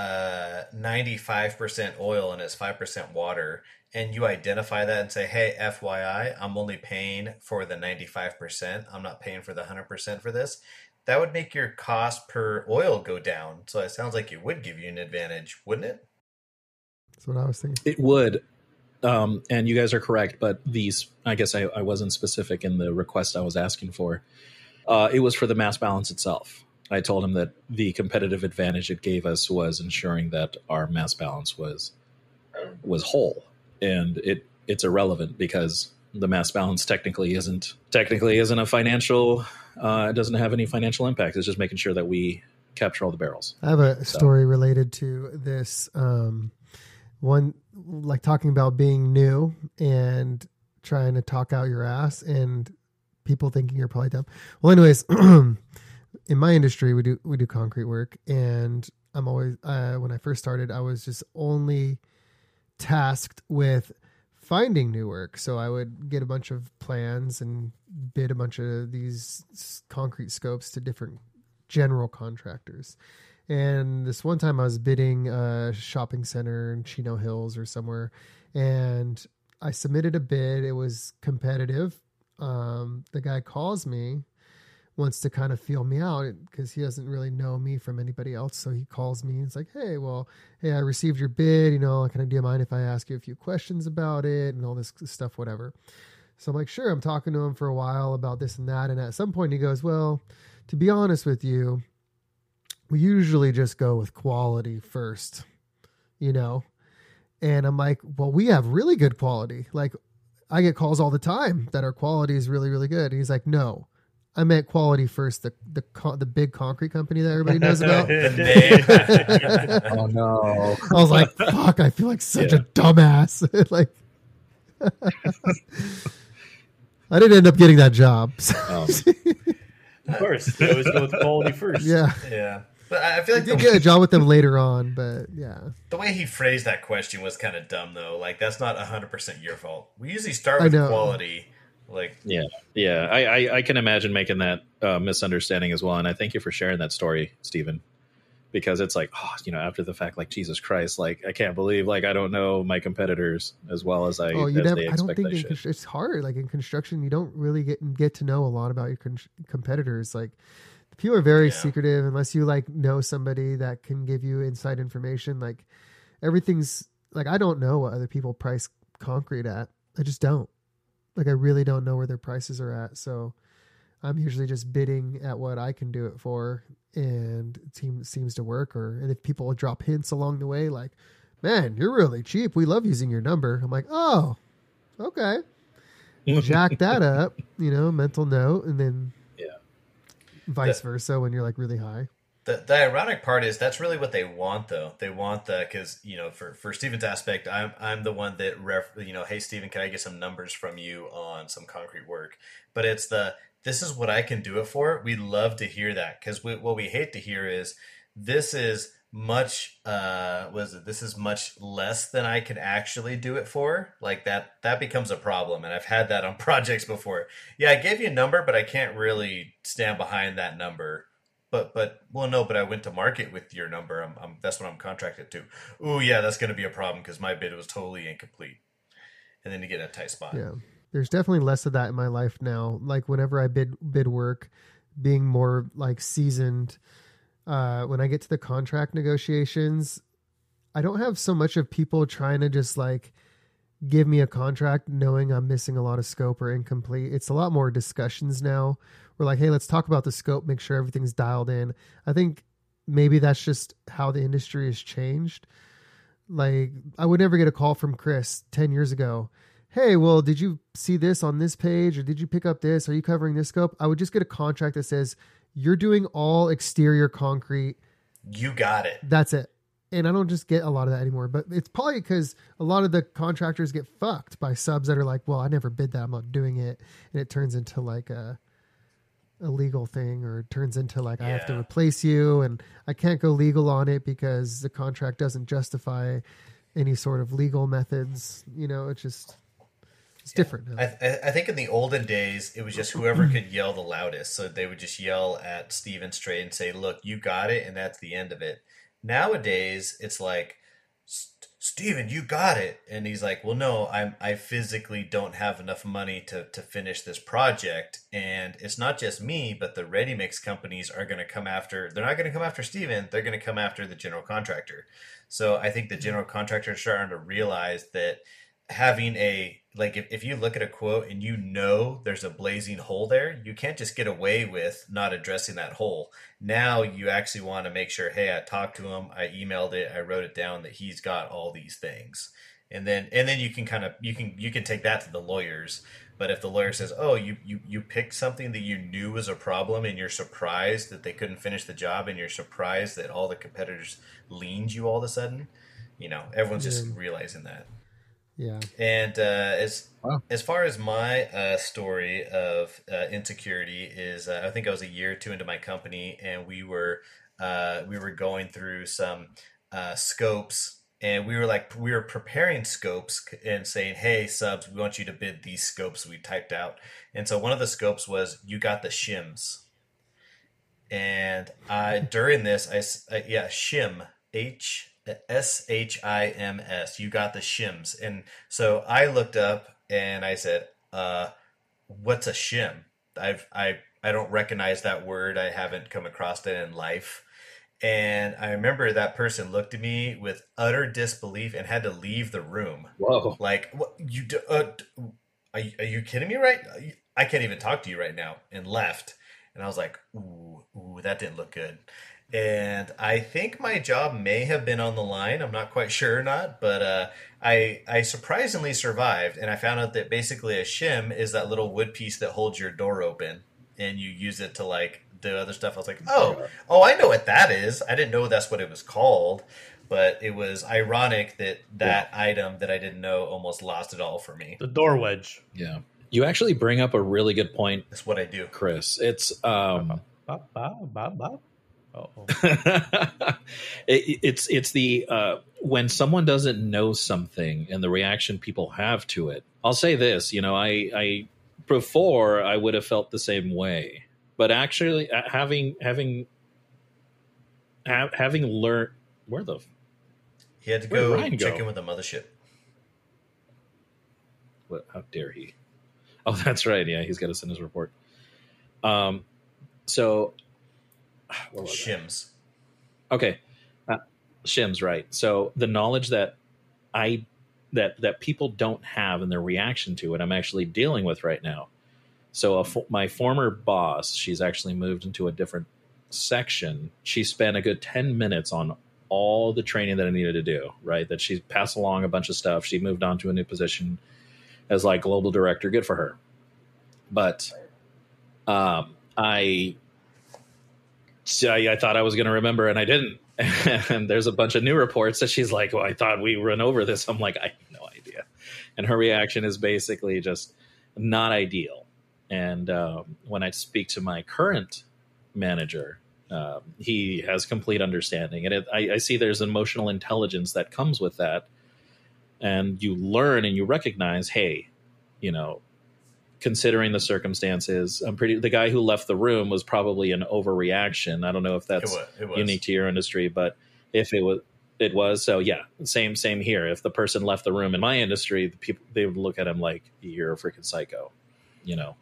ninety five percent oil and it's five percent water, and you identify that and say, "Hey, FYI, I'm only paying for the ninety five percent. I'm not paying for the hundred percent for this." That would make your cost per oil go down. So it sounds like it would give you an advantage, wouldn't it? What I was thinking. It would. Um, and you guys are correct, but these, I guess I, I wasn't specific in the request I was asking for. Uh, it was for the mass balance itself. I told him that the competitive advantage it gave us was ensuring that our mass balance was was whole, and it it's irrelevant because the mass balance technically isn't technically isn't a financial. Uh, it doesn't have any financial impact. It's just making sure that we capture all the barrels. I have a So- story related to this. Um, one, like talking about being new and trying to talk out your ass and people thinking you're probably dumb. Well, anyways, in my industry, we do we do concrete work, and I'm always uh, when I first started, I was just only tasked with finding new work. So I would get a bunch of plans and bid a bunch of these concrete scopes to different general contractors. And this one time I was bidding a shopping center in Chino Hills or somewhere, and I submitted a bid. It was competitive. Um, the guy calls me, wants to kind of feel me out because he doesn't really know me from anybody else. So he calls me. It's like, hey, well, hey, I received your bid. You know, kind of, do you mind if I ask you a few questions about it and all this stuff, whatever. So I'm like, sure. I'm talking to him for a while about this and that. And at some point, he goes, well, to be honest with you, we usually just go with quality first, you know? And I'm like, well, we have really good quality. Like, I get calls all the time that our quality is really, really good. And he's like, no, I meant quality first. The the co- the big concrete company that everybody knows about. Oh no! I was like, fuck, I feel like such a dumbass. like, I didn't end up getting that job. Um, Of course, they always go with quality first. yeah. yeah. But I I feel I like did the, get a job with them later on, but yeah. the way he phrased that question was kind of dumb, though. Like, that's not 100% your fault. We usually start I with quality. Like, Yeah, yeah. I, I, I can imagine making that uh, misunderstanding as well. And I thank you for sharing that story, Stephen, because it's like, oh, you know, after the fact, like Jesus Christ, like I can't believe, like I don't know my competitors as well as I oh, you as never. they I don't think in it's hard. Like in construction, you don't really get get to know a lot about your con- competitors. Like people are very Yeah. secretive unless you like know somebody that can give you inside information. Like everything's like I don't know what other people price concrete at. I just don't. Like I really don't know where their prices are at. So I'm usually just bidding at what I can do it for, and it seems seems to work. Or and if people drop hints along the way, like, "Man, you're really cheap. We love using your number." I'm like, "Oh, okay." Jack that up, you know, mental note, and then. Vice The- versa when you're like really high. The, the ironic part is that's really what they want though. They want the because you know for for Stephen's aspect, I'm I'm the one that ref you know hey Stephen, can I get some numbers from you on some concrete work? But it's the this is what I can do it for. We love to hear that because we, what we hate to hear is this is much uh was it this is much less than I can actually do it for. Like that that becomes a problem, and I've had that on projects before. Yeah, I gave you a number, but I can't really stand behind that number but but well no but i went to market with your number i'm, I'm that's what i'm contracted to oh yeah that's going to be a problem because my bid was totally incomplete and then you get in a tight spot Yeah. There's definitely less of that in my life now. Like whenever I bid bid work, being more like seasoned, uh, when I get to the contract negotiations, I don't have so much of people trying to just like give me a contract knowing I'm missing a lot of scope or incomplete. It's a lot more discussions now. We're like, hey, let's talk about the scope, make sure everything's dialed in. I think maybe that's just how the industry has changed. Like I would never get a call from Chris 10 years ago. Hey, well, did you see this on this page or did you pick up this? Are you covering this scope? I would just get a contract that says you're doing all exterior concrete. you got it That's it. And I don't just get a lot of that anymore, but it's probably because a lot of the contractors get fucked by subs that are like, well, I never bid that. I'm not doing it. And it turns into like a, a legal thing or it turns into like, I have to replace you and I can't go legal on it because the contract doesn't justify any sort of legal methods. You know, it's just, it's different now. I, I- I think in the olden days it was just whoever could yell the loudest. So they would just yell at stephen straight and say look you got it and that's the end of it. Nowadays it's like "St- stephen you got it. And he's like well no i'm i physically don't have enough money to to finish this project. And it's not just me but the ready mix companies are going to come after they're not going to come after stephen they're going to come after the general contractor. So i think the mm-hmm. general contractor is starting to realize that having a like if, if you look at a quote and you know there's a blazing hole there you can't just get away with not addressing that hole. Now you actually want to make sure hey i talked to him i emailed it i wrote it down that he's got all these things. And then and then you can kind of you can you can take that to the lawyers. But if the lawyer says oh you you you picked something that you knew was a problem and you're surprised that they couldn't finish the job and you're surprised that all the competitors leaned you all of a sudden you know everyone's just realizing that yeah. and uh, as Wow. as far as my uh, story of uh, insecurity is, uh, I think I was a year or two into my company, and we were uh, we were going through some uh, scopes, and we were like we were preparing scopes and saying, "Hey subs, we want you to bid these scopes we typed out." And so one of the scopes was you got the shims, and I during this I, uh, yeah shim H S H I M S. You got the shims. And so I looked up and I said, uh, what's a shim? I've I I don't recognize that word. I haven't come across it in life. And I remember that person looked at me with utter disbelief and had to leave the room. Whoa. Like, what you do, uh, are, you- are you kidding me right? I can't even talk to you right now and left. And I was like, ooh, ooh, that didn't look good. And I think my job may have been on the line. I'm not quite sure or not, but uh, I I surprisingly survived. And I found out that basically a shim is that little wood piece that holds your door open, and you use it to like do other stuff. I was like, oh, oh, I know what that is. I didn't know that's what it was called, but it was ironic that that item that I didn't know almost lost it all for me. The door wedge. Yeah. You actually bring up a really good point, That's what I do. Chris. It's um Bop, bop, bop, bop. Uh-oh. it, it's it's the uh, when someone doesn't know something and the reaction people have to it. I'll say this, you know, I I before I would have felt the same way, but actually uh, having having ha- having learned where the He had to go Ryan go? check in with the mothership. what how dare he? Oh, that's right. Yeah, he's got to send his report. Um, so what was I? Shims. Okay. Uh, Shim's right. So the knowledge that I that that people don't have and their reaction to it i'm actually dealing with right now so a, my former boss she's actually moved into a different section she spent a good 10 minutes on all the training that i needed to do right that she passed along a bunch of stuff she moved on to a new position as like global director good for her but um, I, I, I thought I was going to remember and I didn't. and there's a bunch of new reports that she's like, "Well, I thought we run over this." I'm like, "I have no idea." And her reaction is basically just not ideal. And um, when I speak to my current manager, um, he has complete understanding, and it, I, I see there's emotional intelligence that comes with that, and you learn and you recognize, hey, you know, considering the circumstances. I'm pretty. The guy who left the room was probably an overreaction. I don't know if that's It wa- it was. unique to your industry, but if it was, it was. So yeah, same same here. If the person left the room in my industry, the people they would look at him like you're a freaking psycho. You know.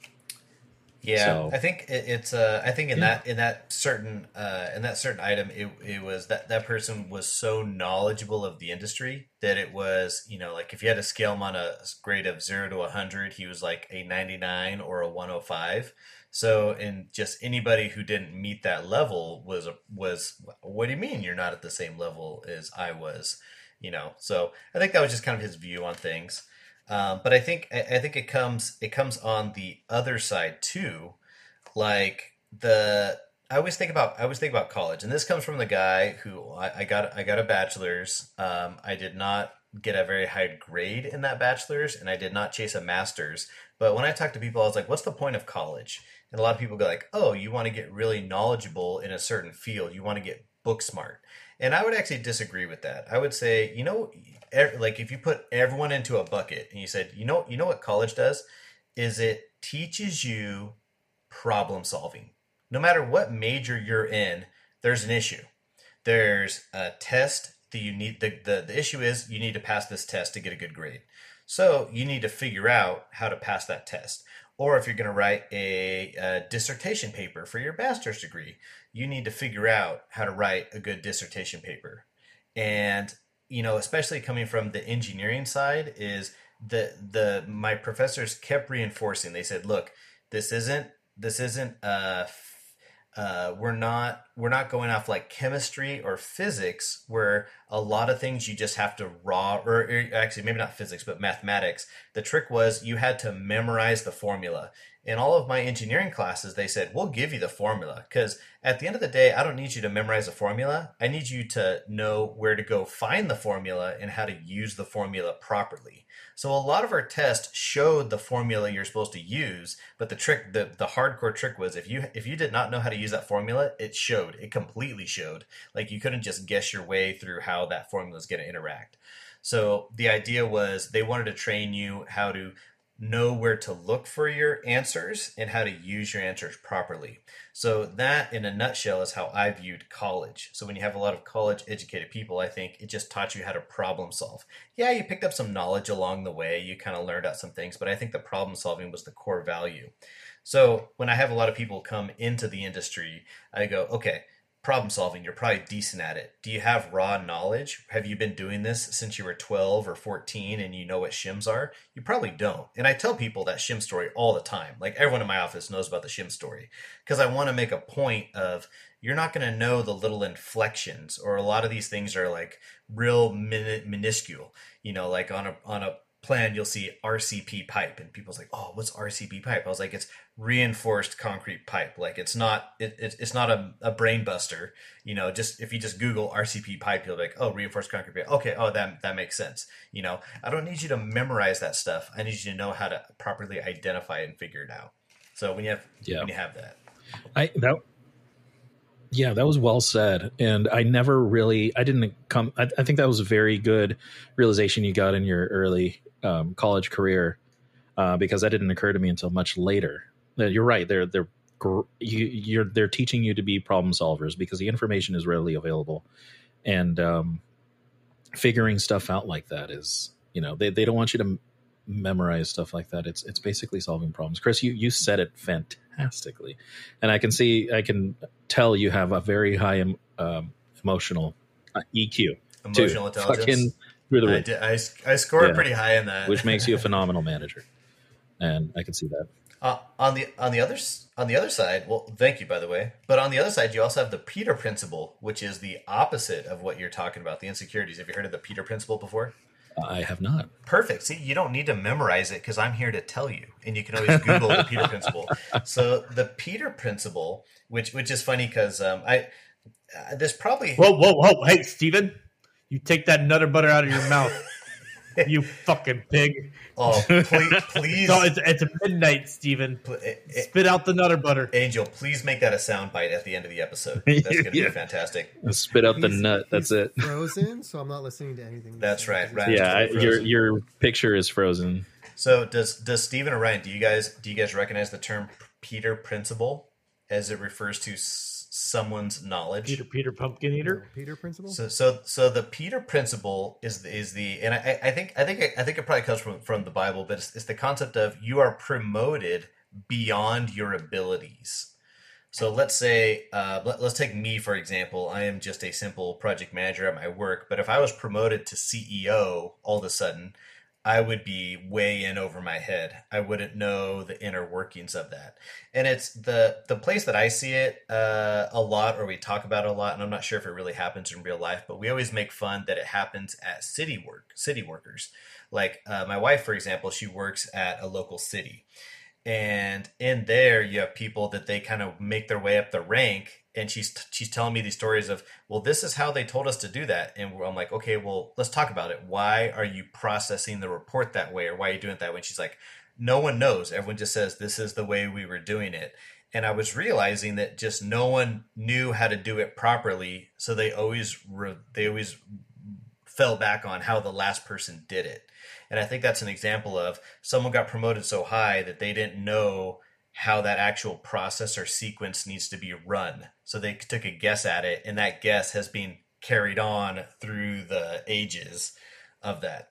Yeah, So- I think it, it's. Uh, I think in Yeah. that in that certain uh, in that certain item, it, it was that that person was so knowledgeable of the industry that it was you know like if you had to scale him on a grade of zero to hundred, he was like a ninety nine or a one hundred five. So, and just anybody who didn't meet that level was a, was what do you mean you're not at the same level as I was? You know, so I think that was just kind of his view on things. Um, but I think I think it comes it comes on the other side too, like the I always think about I always think about college, and this comes from the guy who I, I got I got a bachelor's. Um, I did not get a very high grade in that bachelor's, and I did not chase a master's. But when I talk to people, I was like, "What's the point of college?" And a lot of people go like, "Oh, you want to get really knowledgeable in a certain field. You want to get book smart." And I would actually disagree with that. I would say, you know, ev- like if you put everyone into a bucket and you said, you know, you know what college does is it teaches you problem solving. No matter what major you're in, there's an issue. There's a test that you need. The, the, the issue is you need to pass this test to get a good grade. So you need to figure out how to pass that test. Or if you're going to write a, a dissertation paper for your master's degree, you need to figure out how to write a good dissertation paper. And you know, especially coming from the engineering side, is the the my professors kept reinforcing. They said, "Look, this isn't this isn't uh, uh, we're not we're not going off like chemistry or physics where a lot of things you just have to raw or, or actually maybe not physics but mathematics the trick was you had to memorize the formula in all of my engineering classes they said we'll give you the formula because at the end of the day i don't need you to memorize a formula i need you to know where to go find the formula and how to use the formula properly so a lot of our tests showed the formula you're supposed to use, but the trick, the, the hardcore trick was if you if you did not know how to use that formula, it showed. It completely showed. Like you couldn't just guess your way through how that formula is going to interact. So the idea was they wanted to train you how to know where to look for your answers and how to use your answers properly. So that in a nutshell is how I viewed college. So when you have a lot of college educated people, I think it just taught you how to problem solve. Yeah, you picked up some knowledge along the way, you kind of learned out some things, but I think the problem solving was the core value. So when I have a lot of people come into the industry, I go, okay, problem solving, you're probably decent at it. Do you have raw knowledge? Have you been doing this since you were 12 or 14 and you know what shims are? You probably don't. And I tell people that shim story all the time. Like everyone in my office knows about the shim story because I want to make a point of you're not going to know the little inflections or a lot of these things are like real min- minuscule. You know, like on a on a plan you'll see RCP pipe and people's like, "Oh, what's RCP pipe?" I was like, "It's reinforced concrete pipe. Like it's not it, it, it's not a, a brain buster. You know, just if you just Google RCP pipe, you'll be like, "Oh, reinforced concrete pipe. Okay, oh that that makes sense." You know, I don't need you to memorize that stuff. I need you to know how to properly identify and figure it out. So when you have Yeah. when you have that, I that yeah, that was well said, and I never really I didn't come. I, I think that was a very good realization you got in your early um, college career uh, because that didn't occur to me until much later. You're right. They're they're you, you're they're teaching you to be problem solvers because the information is readily available, and um, figuring stuff out like that is you know they, they don't want you to memorize stuff like that. It's it's basically solving problems. Chris, you you said it fantastically, and I can see I can tell you have a very high um, emotional uh, EQ. too. emotional intelligence. Fucking through the I, did, I, I scored Yeah. pretty high in that. which makes you a phenomenal manager. And I can see that. Uh, on the on the other on the other side, well, thank you by the way. But on the other side, you also have the Peter principle, which is the opposite of what you're talking about, the insecurities. Have you heard of the Peter principle before? I have not. Perfect. See, you don't need to memorize it because I'm here to tell you, and you can always Google the Peter principle. So the Peter principle, which which is funny because um, I uh, this probably Whoa, whoa, whoa! Hey, Stephen, you take that nutter butter out of your mouth. you fucking pig! oh please please No, it's, it's midnight, Stephen. pl- eh, eh, Spit out the nutter butter. Angel, please make that a sound bite at the end of the episode. That's going to Yeah. be fantastic. Spit out the nut. That's he's it. Frozen, so I'm not listening to anything. That's saying right, 'cause right. Yeah, I, your your picture is frozen. So does does Stephen or Ryan? Do you guys do you guys recognize the term Peter principle as it refers to s- someone's knowledge? Peter, Peter, pumpkin eater. Peter principle. So so so the Peter principle is the, is the and I, I think I think I think it probably comes from from the Bible, but it's, it's the concept of you are promoted beyond your abilities. So let's say uh, let, let's take me for example. I am just a simple project manager at my work, but if I was promoted to CEO all of a sudden, I would be way in over my head. I wouldn't know the inner workings of that. And it's the the place that I see it uh, a lot, or we talk about a lot. And I'm not sure if it really happens in real life, but we always make fun that it happens at city work, city workers. Like uh, my wife, for example, she works at a local city, and in there you have people that they kind of make their way up the rank and she's she's telling me these stories of well this is how they told us to do that. And i'm like okay well let's talk about it. Why are you processing the report that way? Or why are you doing it that way? And she's like no one knows. Everyone just says this is the way we were doing it. And i was realizing that just no one knew how to do it properly. So they always re- they always fell back on how the last person did it. And I think that's an example of someone got promoted so high that they didn't know how that actual process or sequence needs to be run. So they took a guess at it, and that guess has been carried on through the ages of that.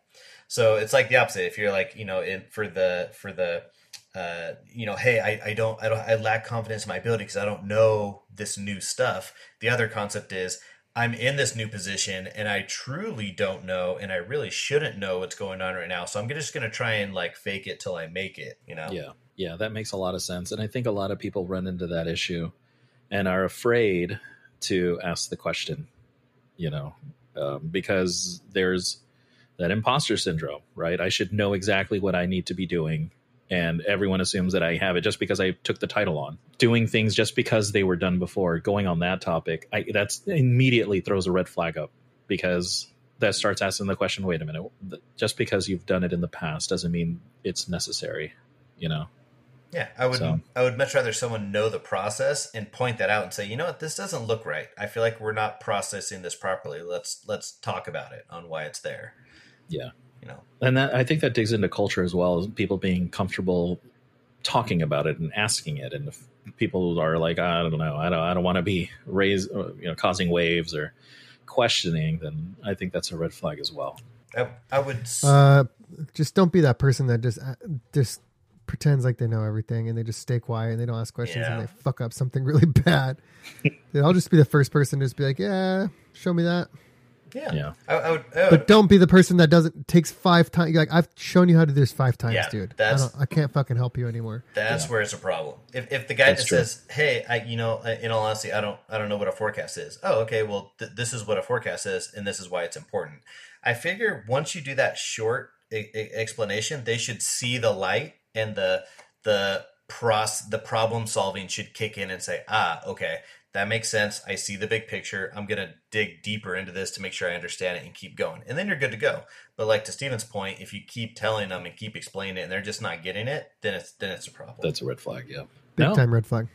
So it's like the opposite. If you're like, you know, in for the for the uh, you know, hey, I, I don't I don't I lack confidence in my ability because I don't know this new stuff. The other concept is I'm in this new position and I truly don't know and I really shouldn't know what's going on right now. So I'm just going to try and like fake it till I make it, you know? Yeah, yeah, that makes a lot of sense, and I think a lot of people run into that issue and are afraid to ask the question. You know, um, because there's that imposter syndrome, right? I should know exactly what I need to be doing. And everyone assumes that I have it just because I took the title on. Doing things just because they were done before, going on that topic, I, that's immediately throws a red flag up because that starts asking the question wait a minute, just because you've done it in the past doesn't mean it's necessary, you know? Yeah, I would So- I would much rather someone know the process and point that out and say, "You know what? This doesn't look right. I feel like we're not processing this properly. Let's let's talk about it on why it's there." Yeah. You know. and that I think that digs into culture as well as people being comfortable talking about it and asking it. And if people are like, I don't know, I don't, I don't want to be raised, uh, you know, causing waves or questioning, then I think that's a red flag as well. I, I would Uh, just don't be that person that just uh, just pretends like they know everything and they just stay quiet and they don't ask questions Yeah. and they fuck up something really bad. I'll just be the first person to just be like, yeah, show me that. yeah. Yeah. I, I would, I would But don't be the person that doesn't takes five times. Like I've shown you how to do this five times, Yeah, dude. I that's- don't. I can't fucking help you anymore. That's where it's a problem. If, if the guy That's just true. says, "Hey, I, you know, in all honesty, I don't, I don't know what a forecast is." Oh, okay. Well, th- this is what a forecast is, and this is why it's important. I figure once you do that short explanation, they should see the light and the the pros the problem solving should kick in and say, "Ah, okay, that makes sense. I see the big picture. I'm gonna dig deeper into this to make sure I understand it and keep going, and then you're good to go." But like to Stephen's point, if you keep telling them and keep explaining it, and they're just not getting it, then it's then it's a problem. That's a red flag. Yeah. Big No. time red flag.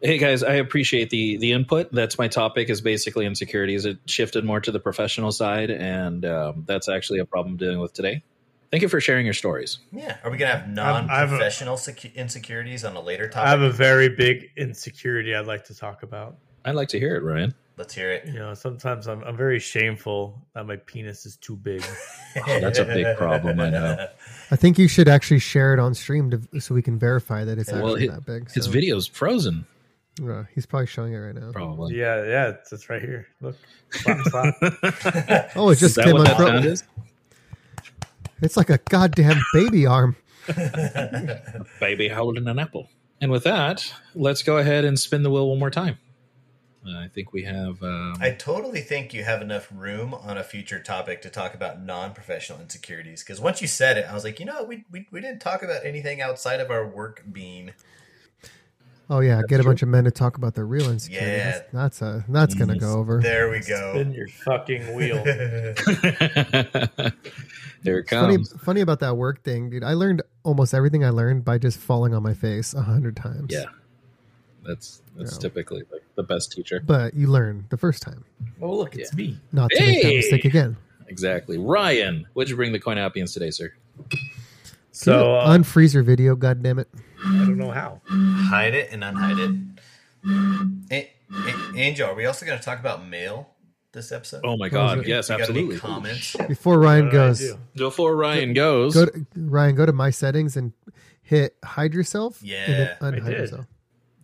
Hey guys, I appreciate the the input. That's my topic is basically insecurities. It shifted more to the professional side, and um, that's actually a problem I'm dealing with today. Thank you for sharing your stories. Yeah. Are we gonna have I have a- non-professional secu- insecurities on a later topic? I have a very big insecurity I'd like to talk about. I'd like to hear it, Ryan. Let's hear it. You know, sometimes I'm I'm very shameful that my penis is too big. Oh, that's a big problem, I know. I think you should actually share it on stream to, so we can verify that it's Well, actually hi- that big. So. His so- video's frozen. Uh, he's probably showing it right now. Probably. Yeah, yeah, it's, it's right here. Look, slap, slap. Oh, it Is just that came what that unfro- sound is? It's like a goddamn baby arm. Baby holding an apple. And with that, let's go ahead and spin the wheel one more time. I think we have. Um, I totally think you have enough room on a future topic to talk about non-professional insecurities. Because once you said it, I was like, you know, we, we we didn't talk about anything outside of our work being. Oh yeah, get a bunch of men to talk about their real insecurities. Yeah. That's a that's gonna go over. There we go. Spin your fucking wheel. there it Funny, comes. funny about that work thing, dude. I learned almost everything I learned by just falling on my face a hundred times. Yeah. That's that's Yeah. typically like the best teacher. But you learn the first time, Oh, look, it's me. not to make that mistake again. Exactly. Ryan, what'd you bring the CoinOp-ians today, sir? So uh, unfreeze your video, god damn it. I don't know how. Hide it and unhide it. A- A- Angel, are we also going to talk about mail this episode? Oh my God! it? Yes, You any absolutely. comments? Before Ryan What did I goes. Before Ryan goes, go to, Ryan, go to my settings and hit hide yourself. Yeah, and then I unhide did. yourself.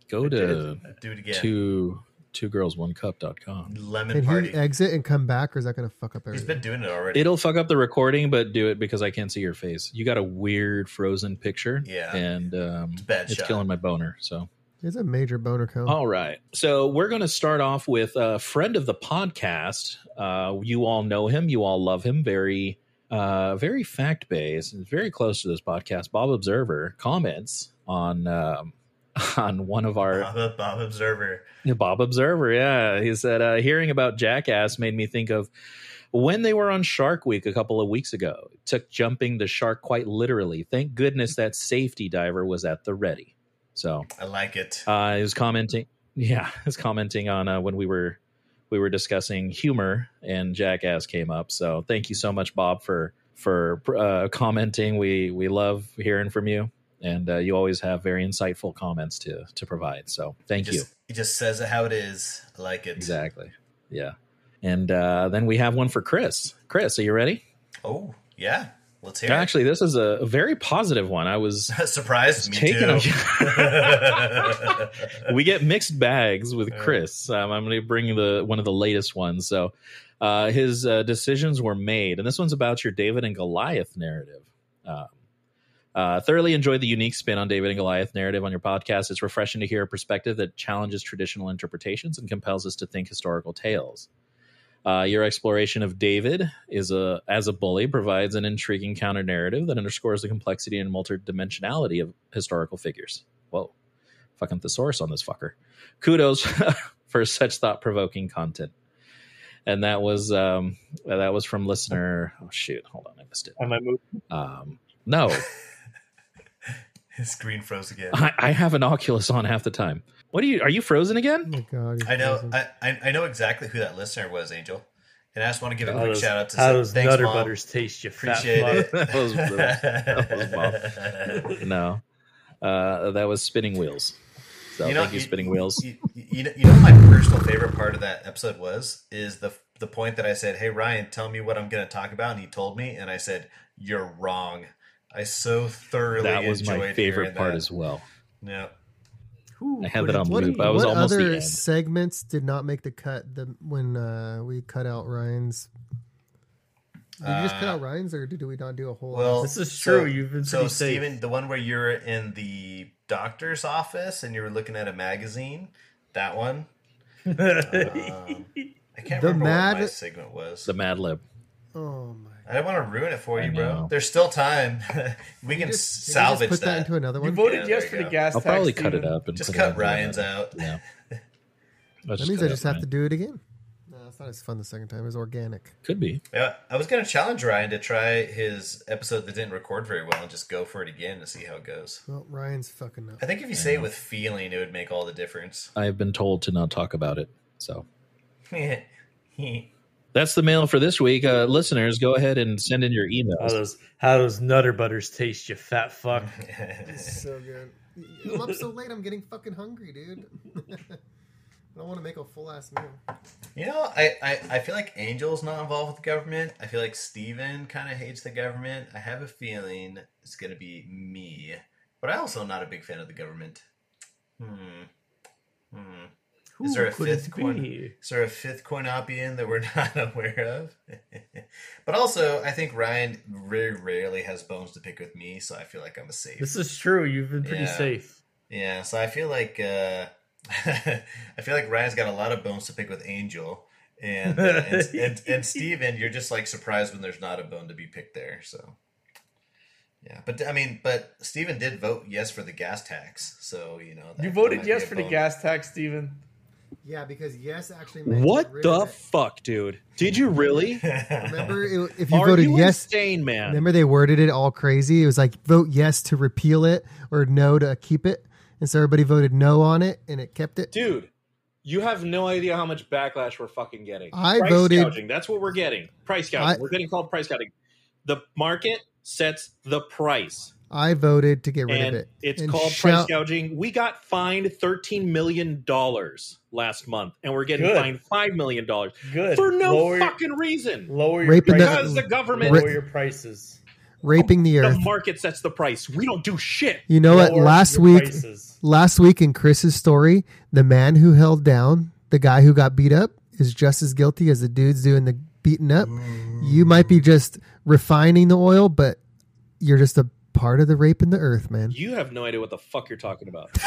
go to Do it again. two two girls one cup.com. Lemon Can party. he exit and come back, or is that gonna fuck up He's everything? been doing it already. It'll fuck up the recording, but do it because I can't see your face. You got a weird frozen picture, Yeah. and um, It's bad it's shot. killing my boner. So It's a major boner cone. All right. So we're going to start off with a friend of the podcast. Uh, you all know him. You all love him. Very, uh, very fact based and very close to this podcast. Bob Observer comments on um, on one of our Bob, Bob Observer. yeah, Bob Observer, yeah. He said, uh, hearing about Jackass made me think of when they were on Shark Week a couple of weeks ago. It took jumping the shark quite literally. Thank goodness that safety diver was at the ready. So I like it. uh, he was commenting, yeah, he was commenting on uh, when we were we were discussing humor and Jackass came up. So thank you so much, Bob, for for uh, commenting. We we love hearing from you, and uh, you always have very insightful comments to to provide. So thank he you. He just says it how it is. I like it. Exactly. Yeah. And uh, then we have one for Chris. Chris, are you ready? Oh, yeah. Let's hear it. Actually, this is a, a very positive one. I was. Surprised me too. we get mixed bags with Chris. Um, I'm going to bring the one of the latest ones. So, uh, his uh, decisions were made, and this one's about your David and Goliath narrative. Um, uh, thoroughly enjoyed the unique spin on David and Goliath narrative on your podcast. It's refreshing to hear a perspective that challenges traditional interpretations and compels us to think historical tales. Uh, your exploration of David is a as a bully provides an intriguing counter narrative that underscores the complexity and multidimensionality of historical figures. Whoa, fucking thesaurus on this fucker. Kudos for such thought provoking content. And that was um, that was from listener. Oh shoot, hold on, I missed it. Am I moving? Um, no, His screen froze again. I, I have an Oculus on half the time. What are you? Are you frozen Oh again? my god. I know. I, I I know exactly who that listener was, Angel. And I just want to give a How quick does, shout out to how some- does thanks, Nutter Mom. Butters taste, you Appreciate fuck? it. That was- that was No, uh, that was spinning wheels. So You know, thank you, you- spinning wheels. You, you know, you know, my personal favorite part of that episode was is the the point that I said, "Hey Ryan, tell me what I'm going to talk about," and he told me, and I said, "You're wrong." I so thoroughly That was my favorite part that. as well. Yeah, Ooh, I had what that on did What, loop. I was what almost the other end. segments did not make the cut? The when uh, we cut out Ryan's. Did you just cut Uh, out Ryan's, or did we not do a whole? Well, This is so- true. You've been so safe. Stephen, the one where you're in the doctor's office and you were looking at a magazine, that one. Um, I can't The remember Mad- what my segment was. The Mad Lib. oh my! I don't want to ruin it for I you, bro. There's still time. we Can can you just, can you just salvage put that. that. into another one. you one. voted Yeah, yes for you the gas I'll tax. probably cut it up and Just put it cut into Ryan's out. Yeah. That means I just out have to do it again. No, it's not as fun the second time. It's organic. Could be. Yeah, I was going to challenge Ryan to try his episode that didn't record very well and just go for it again to see how it goes. Well, Ryan's fucking up. I think if you say it with feeling, it would make all the difference. I have been told to not talk about it. So that's the mail for this week. Uh, listeners, go ahead and send in your How emails. how does Nutter Butters taste, you fat fuck? so good. I'm up so late. I'm getting fucking hungry, dude. I don't want to make a full ass meal. You know, I, I, I feel like Angel's not involved with the government. I feel like Stephen kind of hates the government. I have a feeling it's going to be me. But I also am not a big fan of the government. Hmm. Hmm. Who Is there a fifth coin? Is there a fifth Coinopian that we're not aware of? but also, I think Ryan very rarely has bones to pick with me, so I feel like I'm a safe. This is true. You've been pretty Yeah. safe. Yeah, so I feel like uh, I feel like Ryan's got a lot of bones to pick with Angel, and uh, and, and and Stephen, you're just like surprised when there's not a bone to be picked there. So yeah, but I mean, but Stephen did vote yes for the gas tax, so you know You voted yes for the gas tax, Stephen. Yeah, because yes actually makes What get rid the of it. fuck, dude? Did you really? Remember, it, if you Are voted you yes, insane, man? remember they worded it all crazy. It was like vote yes to repeal it or no to keep it, and so everybody voted no on it, and it kept it. Dude, you have no idea how much backlash we're fucking getting. I price voted- gouging. That's what we're getting. Price gouging. I- we're getting called price gouging. The market sets the price. I voted to get rid and of it. it's And called shout- price gouging. We got fined thirteen million dollars last month, and we're getting Good. fined five million dollars Good. for no lower fucking reason. lower your Raping prices. Because the government, lower your prices. raping the earth. the market sets the price. We don't do shit. You know what? Last week, prices. last week in Chris's story, the man who held down the guy who got beat up is just as guilty as the dudes doing the beating up. You might be just refining the oil, but you're just a part of the rape in the earth, man. You have no idea what the fuck you're talking about.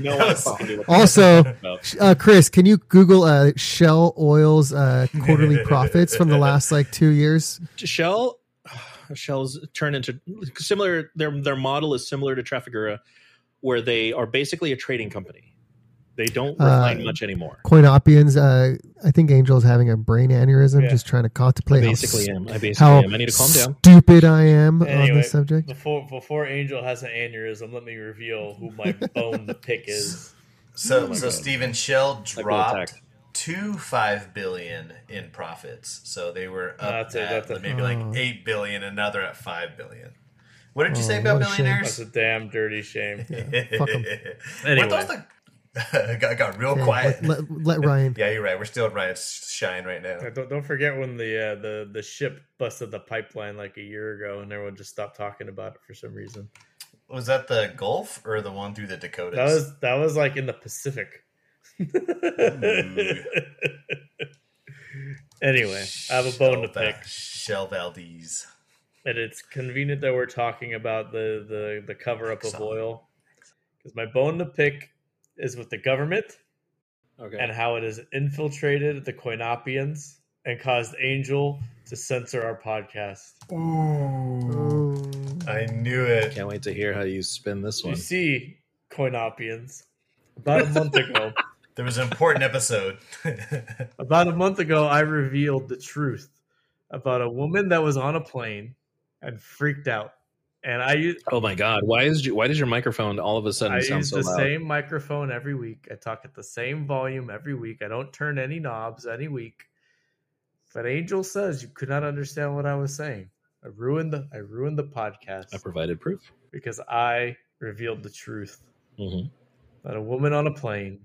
No was- fucking idea what the Also, talking about. uh, Chris, can you Google uh, Shell Oil's uh, quarterly profits from the last like two years? Shell Shell's turn into similar their their model is similar to Trafigura where they are basically a trading company. They don't Uh, much anymore. CoinOp-ians, uh, I think Angel's having a brain aneurysm, Yeah. just trying to contemplate I how, basically am. I basically how am. I need to calm down. stupid I am on this subject. Before before Angel has an aneurysm, let me reveal who my bone to pick is. So, Oh so God. Stephen Shell dropped attacked. to five billion in profits. So they were up That's a- at that's a- maybe Oh. like eight billion, another at five billion. What did you Oh, say about what a shame. That's a damn dirty shame. fuck 'em. Anyway. Weren't those the- got, got real Okay, quiet. Let, let, let Ryan. yeah, you're right. We're still at Ryan's shine right now. Uh, Don't, don't forget when the uh, the the ship busted the pipeline like a year ago, and everyone just stopped talking about it for some reason. Was that the Gulf or the one through the Dakotas? That was that was like in the Pacific. anyway, I have a bone to Shell Val- pick, Shell Valdez. and it's convenient that we're talking about the the the cover up of oil because my bone to pick is with the government Okay. and how it has infiltrated the CoinOp-ians and caused Angel to censor our podcast. Ooh, Oh. I knew it. Can't wait to hear how you spin this one. You see, CoinOp-ians, about a month ago, There was an important episode. about a month ago, I revealed the truth about a woman that was on a plane and freaked out. And I use. Oh my god! Why is why does your microphone all of a sudden I sound use so the loud? same microphone every week. I talk at the same volume every week. I don't turn any knobs any week. But Angel says you could not understand what I was saying. I ruined the I ruined the podcast I provided proof. because I revealed the truth hmm that a woman on a plane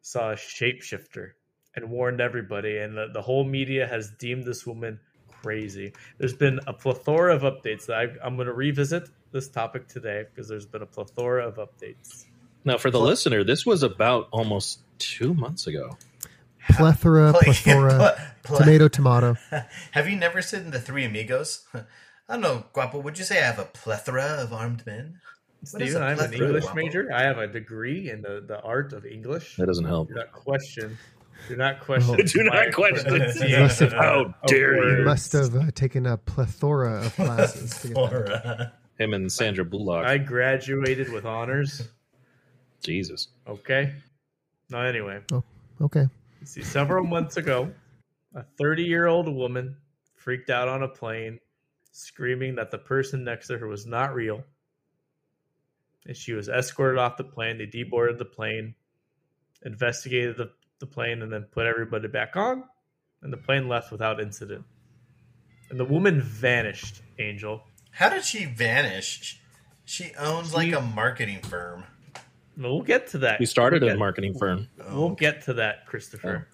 saw a shapeshifter and warned everybody, and the, the whole media has deemed this woman crazy. There's been a plethora of updates that I, I'm going to revisit this topic today because there's been a plethora of updates. Now, for the Pl- listener, this was about almost two months ago. Plethora, Pl- plethora, pl- tomato, tomato. Have you never seen the Three Amigos? I don't know, Guapo. Would you say I have a plethora of armed men? What is Stephen, a I'm an English Guapo? major. I have a degree in the, the art of English. That doesn't help. That question. Do not question. Do not my question. pronunciation How dare you. You must have uh, taken a plethora of classes. to. Plethora. Him and Sandra Bullock. I graduated with honors. Jesus. Okay. No, anyway. Okay. You see, several months ago, a 30 year old woman freaked out on a plane, screaming that the person next to her was not real. And she was escorted off the plane. They deboarded the plane, investigated the, the plane, and then put everybody back on. And the plane left without incident. And the woman vanished, Angel. How did she vanish? She owns like a marketing firm. We'll get to that. We started we'll a get, marketing firm. We'll get to that, Christopher. Oh.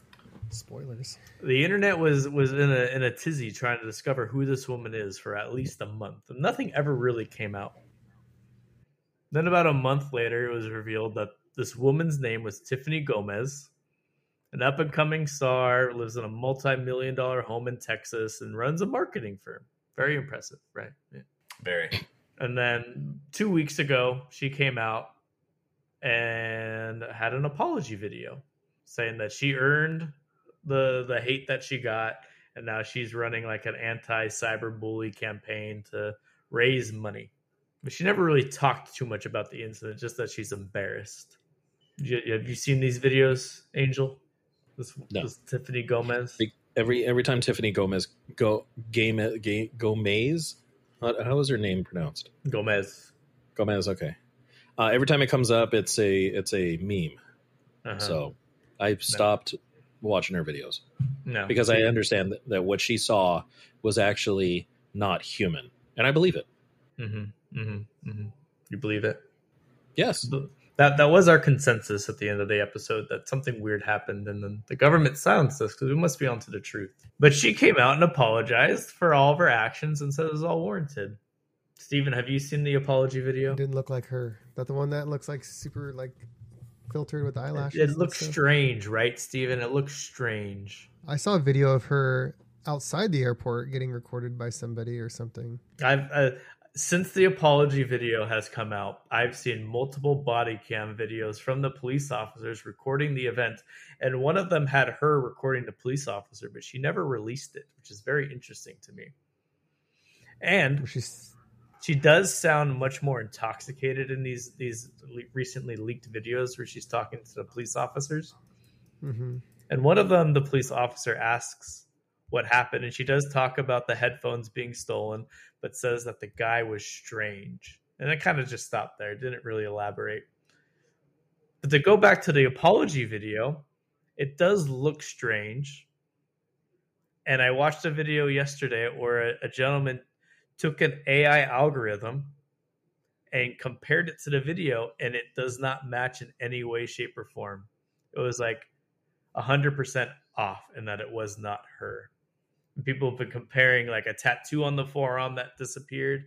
Spoilers. the internet was was in a in a tizzy trying to discover who this woman is for at least a month and nothing ever really came out then about a month later it was revealed that this woman's name was Tiffany Gomas, an up and coming star, lives in a multi million dollar home in Texas, and runs a marketing firm. Very impressive, right? Yeah. Very. And then two weeks ago, she came out and had an apology video saying that she earned the the hate that she got, and now she's running like an anti cyberbully campaign to raise money. But she never really talked too much about the incident, just that she's embarrassed. Have you seen these videos, Angel? This, No. this Tiffany Gomas. Every every time Tiffany Gomez go game Ga- Gomez, how, how is her name pronounced? Gomez. Gomez. Okay. Uh, every time it comes up, it's a it's a meme. Uh-huh. So I stopped watching her videos no, because I understand that, that what she saw was actually not human, and I believe it. Mm-hmm, mm-hmm, mm-hmm. You believe it? Yes. That that was our consensus at the end of the episode that something weird happened, and then the government silenced us because we must be onto the truth. But she came out and apologized for all of her actions and said it was all warranted. Stephen, have you seen the apology video? It didn't look like her. That the one that looks like super like filtered with eyelashes. It and looks strange, right, Stephen? It looks strange. I saw a video of her outside the airport getting recorded by somebody or something. I've uh, since the apology video has come out, I've seen multiple body cam videos from the police officers recording the event, and one of them had her recording the police officer, but she never released it, which is very interesting to me. And She's she does sound much more intoxicated in these these le- recently leaked videos where she's talking to the police officers. hmm And one of them, the police officer asks what happened, and she does talk about the headphones being stolen, but says that the guy was strange. And it kind of just stopped there, didn't really elaborate. But to go back to the apology video, it does look strange. And I watched a video yesterday where a, a gentleman took an AI algorithm and compared it to the video, and it does not match in any way, shape, or form. It was like 100% off and that it was not her. And people have been comparing like a tattoo on the forearm that disappeared.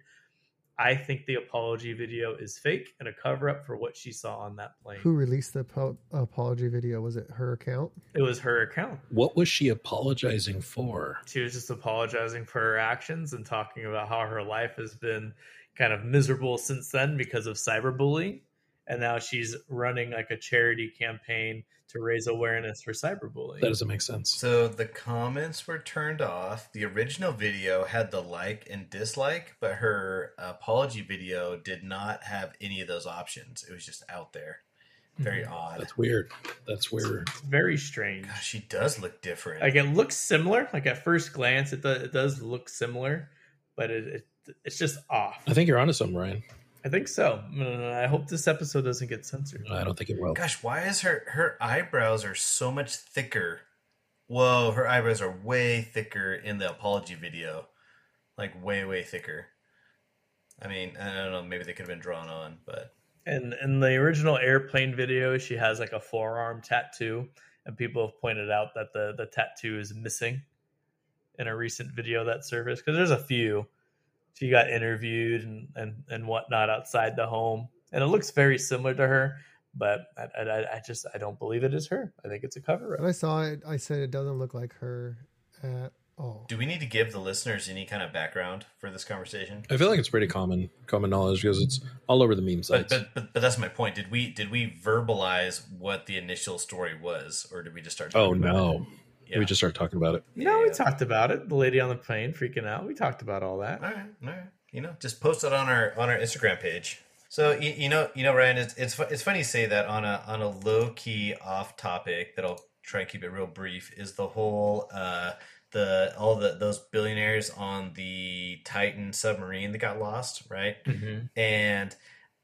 I think the apology video is fake and a cover up for what she saw on that plane. Who released the apo- apology video? Was it her account? It was her account. What was she apologizing for? She was just apologizing for her actions and talking about how her life has been kind of miserable since then because of cyberbullying. And now she's running like a charity campaign to raise awareness for cyberbullying. That doesn't make sense. So the comments were turned off. The original video had the like and dislike, but her apology video did not have any of those options. It was just out there. Very hmm. odd. That's weird. That's weird. It's very strange. Gosh, she does look different. like it looks similar like at first glance it does, it does look similar but it, it it's just off I think you're onto something, Ryan. I think so Uh, i hope this episode doesn't get censored I don't think it will. Gosh, why is her her eyebrows are so much thicker? Whoa, her eyebrows are way thicker in the apology video. Like way, way thicker. I mean, I don't know, maybe they could have been drawn on, but and in the original airplane video she has like a forearm tattoo and people have pointed out that the the tattoo is missing in a recent video that surfaced because there's a few she got interviewed and, and and whatnot outside the home and it looks very similar to her but I, I, I just i don't believe it is her i think it's a cover up When I saw it, I said it doesn't look like her at all. do we need to give the listeners any kind of background for this conversation? I feel like it's pretty common common knowledge because it's all over the meme sites. but but but that's my point. Did we did we verbalize what the initial story was, or did we just start? oh about no, it? Yeah. we just start talking about it. No, we talked about it. The lady on the plane freaking out. We talked about all that. All right, all right. You know, just post it on our on our Instagram page. So you, you know, you know, Ryan, it's it's it's funny you say that on a on a low key off topic that I'll try and keep it real brief. Is the whole uh the all the those billionaires on the Titan submarine that got lost, right? and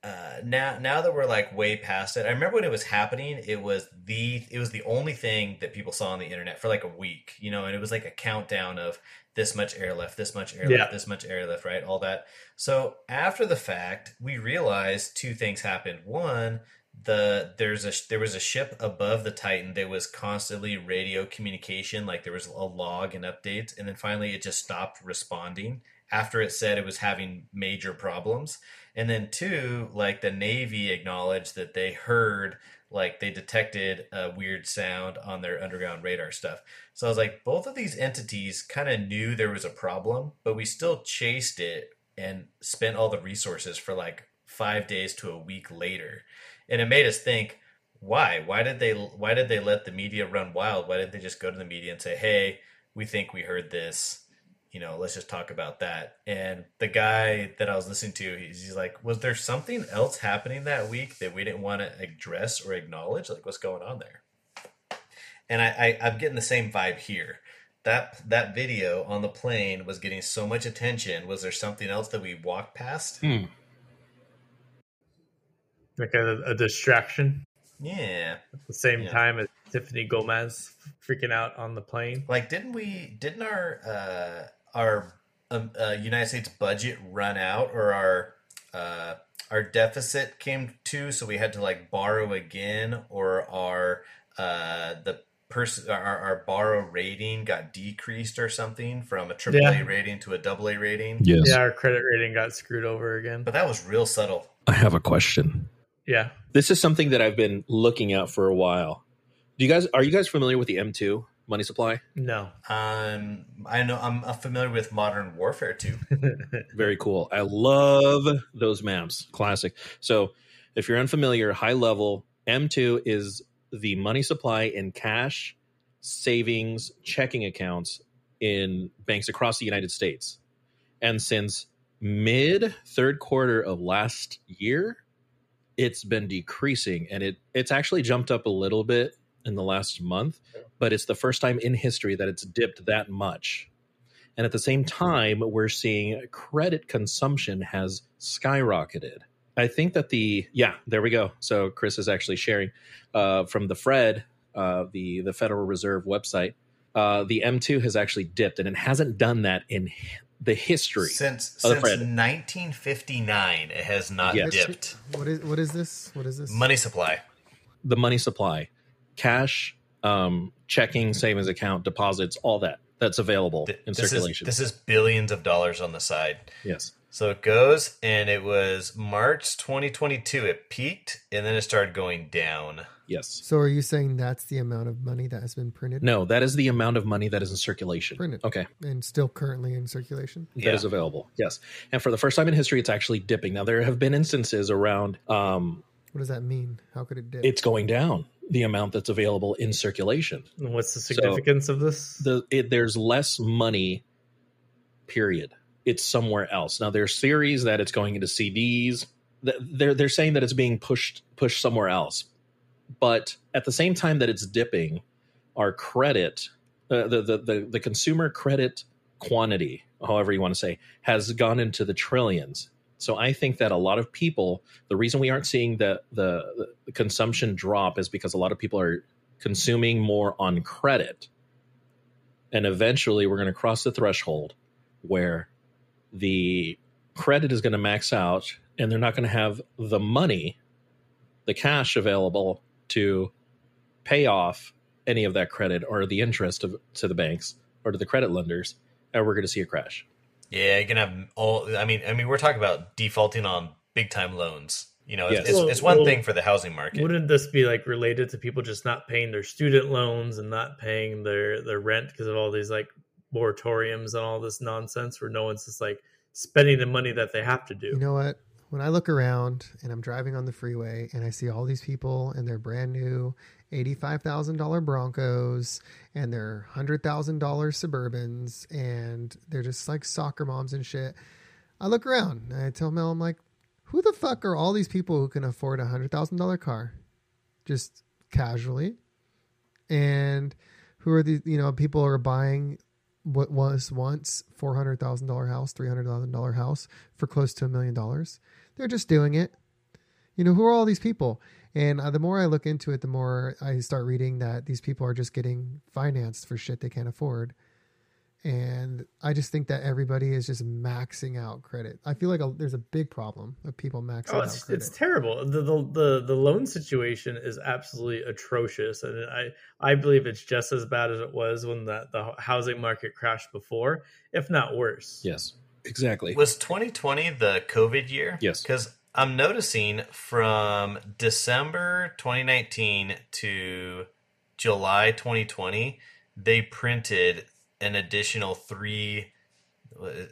uh, now now that we're like way past it, I remember when it was happening. It was the it was the only thing that people saw on the internet for like a week, you know, and it was like a countdown of this much air left, this much air Yeah. left, this much air left, right? All that. So after the fact, we realized two things happened. One, the there's a there was a ship above the Titan that was constantly radio communication, like there was a log and updates, and then finally it just stopped responding after it said it was having major problems. And then two, like the Navy acknowledged that they heard like they detected a weird sound on their underground radar stuff. So I was like, both of these entities kind of knew there was a problem, but we still chased it and spent all the resources for like five days to a week later. And it made us think, why? Why did they why did they let the media run wild? Why didn't they just go to the media and say, Hey, we think we heard this you know, let's just talk about that. And the guy that I was listening to, he's, he's, like, was there something else happening that week that we didn't want to address or acknowledge? Like, what's going on there? And I, I, I'm getting the same vibe here. That that video on the plane was getting so much attention. Was there something else that we walked past? Hmm. Like a, a distraction. Yeah. At the same Yeah. time as Tiffany Gomas freaking out on the plane. Like, didn't we? Didn't our uh, our um, uh, United States budget run out, or our uh, our deficit came to, so we had to like borrow again, or our uh, the person our, our borrow rating got decreased or something from a triple Yeah. A rating to a double A rating. Yes. Yeah, our credit rating got screwed over again. But that was real subtle. I have a question. Yeah. This is something that I've been looking at for a while. Do you guys are you guys familiar with the M2 money supply? No. Um, I know I'm uh, familiar with modern warfare too. Very cool. I love those maps. Classic. So, if you're unfamiliar, high level M2 is the money supply in cash, savings, checking accounts in banks across the United States. And since mid third quarter of last year, it's been decreasing and it it's actually jumped up a little bit in the last month, but it's the first time in history that it's dipped that much. And at the same time, we're seeing credit consumption has skyrocketed. I think that the yeah, there we go. So Chris is actually sharing uh, from the Fred, uh, the the Federal Reserve website. Uh, the M2 has actually dipped, and it hasn't done that in the history. Since the since Fred. 1959, it has not Yes. dipped. What is what is this? What is this? Money supply. the money supply, cash, um, checking, savings account, deposits, all that that's available Th- in this is circulation. this is billions of dollars on the side. yes. So it goes, and it was March 2022. It peaked, and then it started going down. Yes. So are you saying that's the amount of money that has been printed No, that is the amount of money that is in circulation. Printed. Okay. and still currently in circulation? that is Yeah. available. Yes. And for the first time in history, it's actually dipping. Now, there have been instances around um, What does that mean? How could it dip? it's going down, the amount that's available in circulation. And What's the significance of this? The it, There's less money, period. It's somewhere else. Now, there's theories that it's going into CDs. They're, they're saying that it's being pushed pushed somewhere else. But at the same time that it's dipping, our credit, uh, the, the, the, the consumer credit quantity, however you want to say, has gone into the trillions. So I think that a lot of people, the reason we aren't seeing the, the, the consumption drop is because a lot of people are consuming more on credit. And eventually we're going to cross the threshold where the credit is going to max out and they're not going to have the money, the cash available to pay off any of that credit or the interest of, to the banks or to the credit lenders. And we're going to see a crash. Yeah, you're gonna have all. I mean, I mean, we're talking about defaulting on big time loans. You know, it's, Yes. it's, Well- it's one well, thing for the housing market. Wouldn't this be like related to people just not paying their student loans and not paying their their rent because of all these like moratoriums and all this nonsense where no one's just like spending the money that they have to do? You know what? When I look around and I'm driving on the freeway and I see all these people and they're brand new $85,000 Broncos and their $100,000 Suburbans and they're just like soccer moms and shit. I look around and I tell Mel, I'm like, who the fuck are all these people who can afford a $100,000 car? Just casually. And who are the, you know, people are buying what was once $400,000 house, $300,000 house for close to a million dollars. They're just doing it. You know, who are all these people? And uh, the more I look into it, the more I start reading that these people are just getting financed for shit they can't afford. And I just think that everybody is just maxing out credit. I feel like a, there's a big problem of people maxing Oh, out credit. it's terrible. The, the the the loan situation is absolutely atrocious, and I I believe it's just as bad as it was when the the housing market crashed before, if not worse. Yes. exactly. Was 2020 the COVID year? Yes. Because I'm noticing from December 2019 to July 2020, they printed an additional three.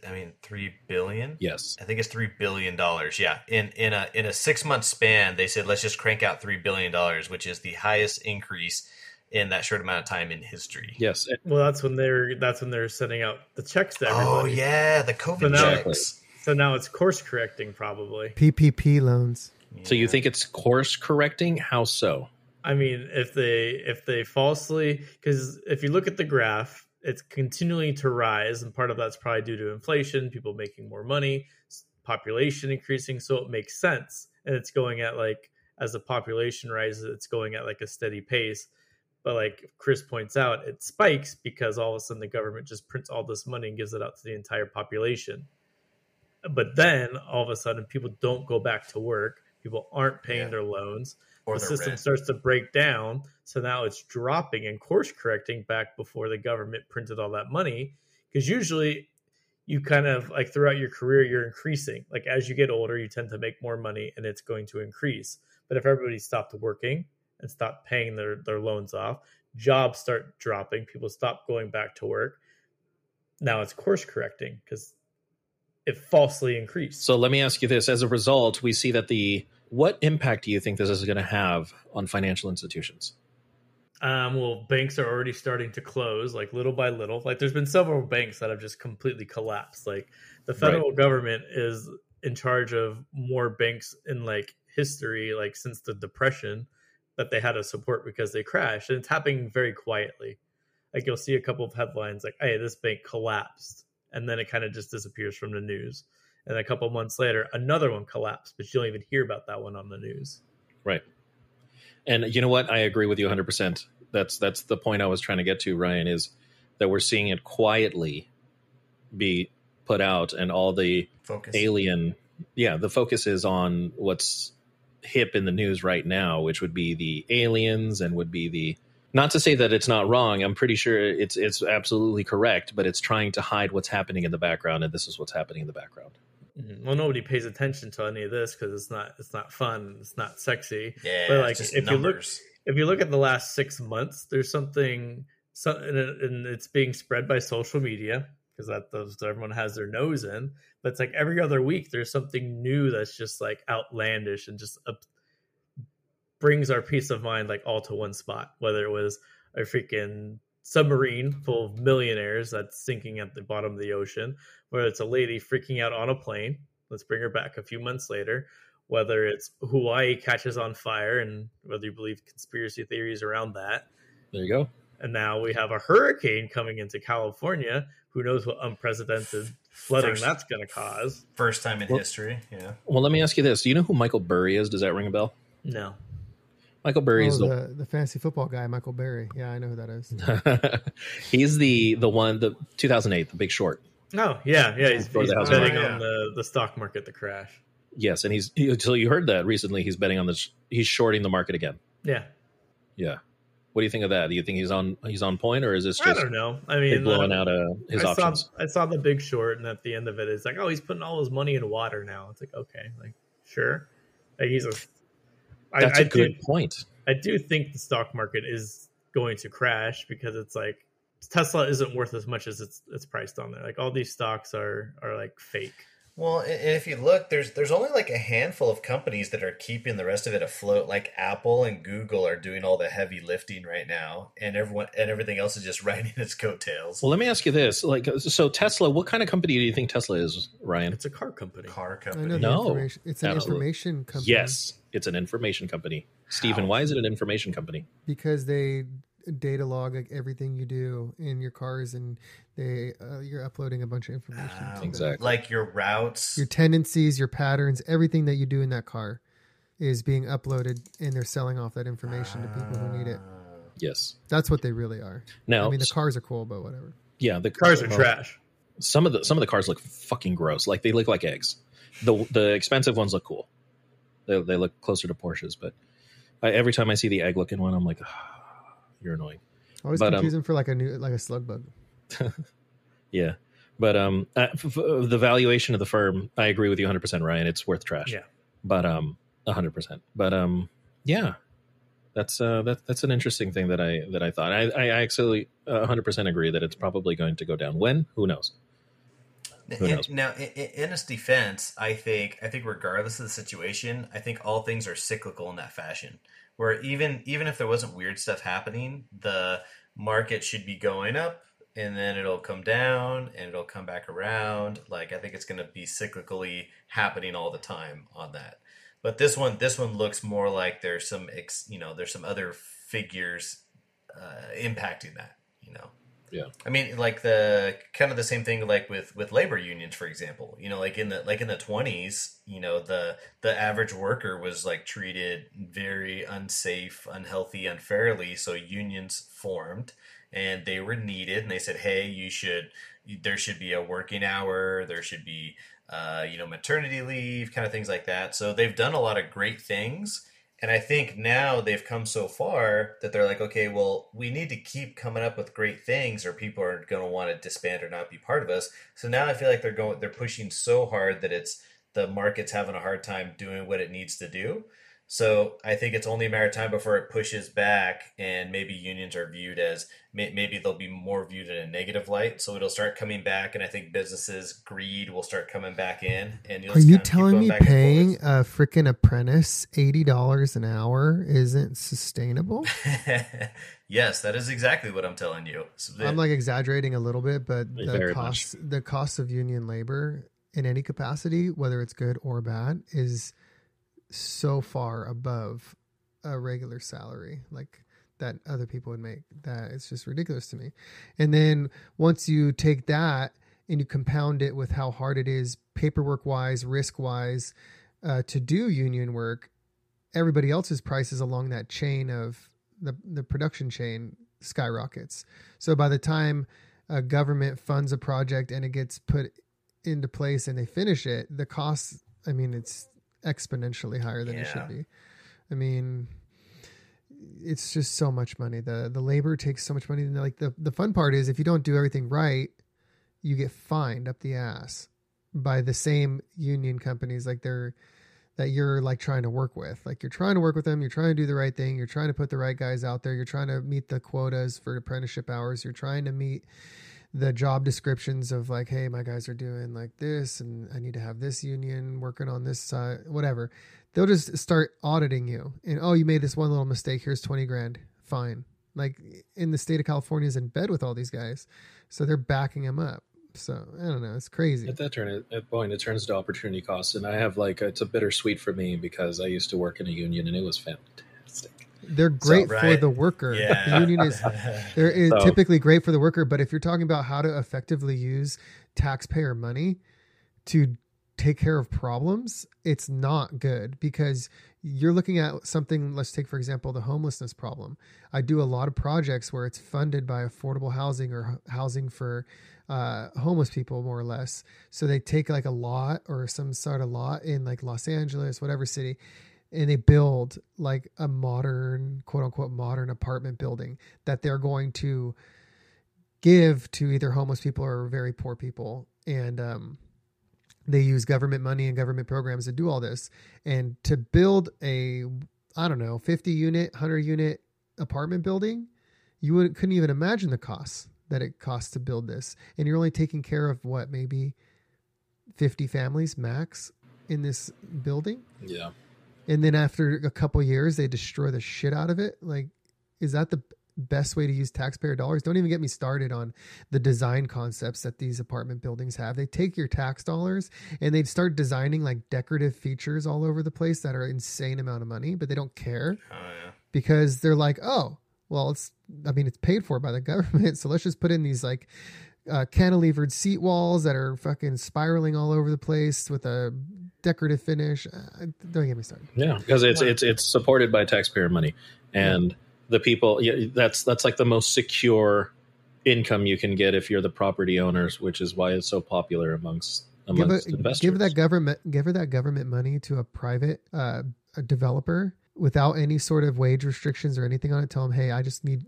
I mean, three billion. Yes. I think it's three billion dollars. Yeah, in in a in a six month span, they said let's just crank out three billion dollars, which is the highest increase in that short amount of time in history. Yes. Well, that's when they're that's when they're sending out the checks to everyone. Oh yeah, the COVID So now- checks. So now it's course correcting, probably. PPP loans. So you think it's course correcting? How so? I mean, if they if they falsely because if you look at the graph, it's continuing to rise, and part of that's probably due to inflation, people making more money, population increasing, so it makes sense, and it's going at like as the population rises, it's going at like a steady pace. But like Chris points out, it spikes because all of a sudden the government just prints all this money and gives it out to the entire population. But then all of a sudden people don't go back to work. People aren't paying Yeah. their loans or the system rent. starts to break down. So now it's dropping and course correcting back before the government printed all that money. Because usually you kind of like throughout your career, you're increasing. Like as you get older, you tend to make more money and it's going to increase. But if everybody stopped working and stopped paying their, their loans off, jobs start dropping, people stop going back to work. Now it's course correcting because it falsely increased. So let me ask you this: as a result, we see that the what impact do you think this is going to have on financial institutions? Um, well, banks are already starting to close, like little by little. Like, there's been several banks that have just completely collapsed. Like, the federal government is in charge of more banks in like history, like since the depression, that they had to support because they crashed, and it's happening very quietly. Like, you'll see a couple of headlines like, "Hey, this bank collapsed," and then it kind of just disappears from the news. And a couple months later, another one collapsed, but you don't even hear about that one on the news. Right. And you know what? I agree with you 100%. That's that's the point I was trying to get to, Ryan, is that we're seeing it quietly be put out and all the Focus. alien yeah, the focus is on what's hip in the news right now, which would be the aliens and would be the not to say that it's not wrong. I'm pretty sure it's it's absolutely correct, but it's trying to hide what's happening in the background and this is what's happening in the background. Mhm. Well, nobody pays attention to any of this because it's not it's not fun. It's not sexy. Yeah, But, like, it's just if you look- numbers. If you look at the last six months, there's something, so, and, it's being spread by social media because that those everyone has their nose in. But it's like every other week, there's something new that's just like outlandish and just up, brings our peace of mind like all to one spot. Whether it was a freaking submarine full of millionaires that's sinking at the bottom of the ocean, whether it's a lady freaking out on a plane. Let's bring her back a few months later. Whether it's Hawaii catches on fire, and whether you believe conspiracy theories around that, There you go. and now we have a hurricane coming into California. Who knows what unprecedented flooding First- that's going to cause? First time in Well- history. Yeah. Well, let me ask you this. Do you know who Michael Burry is? Does that ring a bell? No. Michael Burry Oh, is the the, the fantasy football guy, Michael Berry. Yeah, I know who that is. he's the the one the 2008 the big short Oh yeah, yeah. He's, For he's betting market. on the, the stock market to crash. yes and he's he, so you heard that recently he's betting on this he's shorting the market again Yeah, yeah what do you think of that do you think he's on he's on point or is this I just don't know. I they mean, blowing uh, out uh, his I options saw I saw the Big Short, and at the end of it, it's like, oh, he's putting all his money in water now. It's like, okay, like sure, like he's a. I, that's I a good do, point I do think the stock market is going to crash because it's like Tesla isn't worth as much as it's it's priced on there. Like all these stocks are are like fake. Well, and and if you look, there's there's only like a handful of companies that are keeping the rest of it afloat. Like Apple and Google are doing all the heavy lifting right now, and everyone and everything else is just riding its coattails. well let me ask you this like so tesla what kind of company do you think tesla is ryan It's a car company. Car I know company. the No. It's an Absolutely. information company. yes it's an information company stephen why is it an information company because they data log like everything you do in your cars, and they uh, you're uploading a bunch of information. to Um. Exactly. Like your routes. Your tendencies, your patterns, everything that you do in that car is being uploaded, and they're selling off that information to people who need it. Ah. yes That's what they really are. now I mean, the cars are cool, but whatever. yeah the Cars are well, trash. some of the some of the cars look fucking gross. Like they look like eggs. The the expensive ones look cool. They they look closer to Porsches, but I, every time I see the egg looking one, I'm like, "Ah, you're annoying. I always But, um, confuse them for like a new like a slug bug. Yeah, But um, uh, f- f- the valuation of the firm, I agree with you 100, percent Ryan. It's worth trash. Yeah. But um, 100. percent But um, yeah, that's uh, that, that's an interesting thing that I that I thought. I I actually 100 percent agree that it's probably going to go down. When? Who knows? In- now, in, in its defense, I think I think regardless of the situation, I think all things are cyclical in that fashion. Where even even if there wasn't weird stuff happening, the market should be going up, and then it'll come down, and it'll come back around. Like I think it's going to be cyclically happening all the time on that. But this one, this one looks more like there's some, ex, you know, there's some other figures uh, impacting that. You know. I mean, like the kind of the same thing, like with with labor unions, for example. You know, like in the like in the twenties, you know, the the average worker was like treated very unsafe, unhealthy, unfairly. So unions formed, and they were needed, and they said, "Hey, you should there should be a working hour, there should be uh, you know maternity leave, kind of things like that." So they've done a lot of great things. And I think now they've come so far that they're like, okay, well, we need to keep coming up with great things, or people are going to want to disband or not be part of us. So now I feel like they're going, they're pushing so hard that it's the market's having a hard time doing what it needs to do. So I think it's only a matter of time before it pushes back, and maybe unions are viewed as maybe they'll be more viewed in a negative light. So it'll start coming back, and I think businesses' greed will start coming back in. And you'll Are you kind of keep telling me paying a freaking apprentice eighty dollars an hour isn't sustainable? yes, that is exactly what I'm telling you. So the- I'm like exaggerating a little bit, but the cost the cost of union labor in any capacity, whether it's good or bad, is so far above a regular salary like that other people would make that it's just ridiculous to me. And then once you take that and you compound it with how hard it is paperwork wise, risk wise, uh, to do union work, everybody else's prices along that chain of the the production chain skyrockets. So by the time a government funds a project and it gets put into place and they finish it, the costs I mean, it's exponentially higher than it should be. I mean, it's just so much money. The the labor takes so much money. And like the, the fun part is if you don't do everything right, you get fined up the ass by the same union companies like they're that you're like trying to work with. Like you're trying to work with them, you're trying to do the right thing, you're trying to put the right guys out there, you're trying to meet the quotas for apprenticeship hours, you're trying to meet the job descriptions of like, hey, my guys are doing like this and I need to have this union working on this side, whatever. They'll just start auditing you. And oh, you made this one little mistake, here's 20 grand. Fine. Like in the state of California is in bed with all these guys. So they're backing them up. So I don't know. It's crazy. At that turn, at point, it turns to opportunity cost, and I have like it's a bittersweet for me because I used to work in a union and it was fantastic. They're great for right. the worker. yeah, The union is They're is So- typically great for the worker, but if you're talking about how to effectively use taxpayer money to take care of problems, it's not good because you're looking at something. Let's take, for example, the homelessness problem. I do a lot of projects where it's funded by affordable housing or housing for uh, homeless people, more or less. So they take like a lot or some sort of lot in like Los Angeles, whatever city, and they build like a modern, quote unquote, modern apartment building that they're going to give to either homeless people or very poor people. And um, they use government money and government programs to do all this. And to build a, I don't know, 50 unit, 100 unit apartment building, you would, couldn't even imagine the costs that it costs to build this. And you're only taking care of what, maybe 50 families max in this building Yeah, and then after a couple years they destroy the shit out of it. Like is that the best way to use taxpayer dollars? Don't even get me started on the design concepts that these apartment buildings have. They take your tax dollars and they start designing like decorative features all over the place that are insane amount of money but they don't care Oh, yeah. because they're like oh well it's i mean it's paid for by the government so let's just put in these like uh, cantilevered seat walls that are fucking spiraling all over the place with a decorative finish uh, don't get me started yeah, because it's Wow. it's it's supported by taxpayer money, and the people. Yeah, that's that's like the most secure income you can get if you're the property owners, which is why it's so popular amongst give, amongst a, investors. give that government give her that government money to a private uh, a developer without any sort of wage restrictions or anything on it tell them hey i just need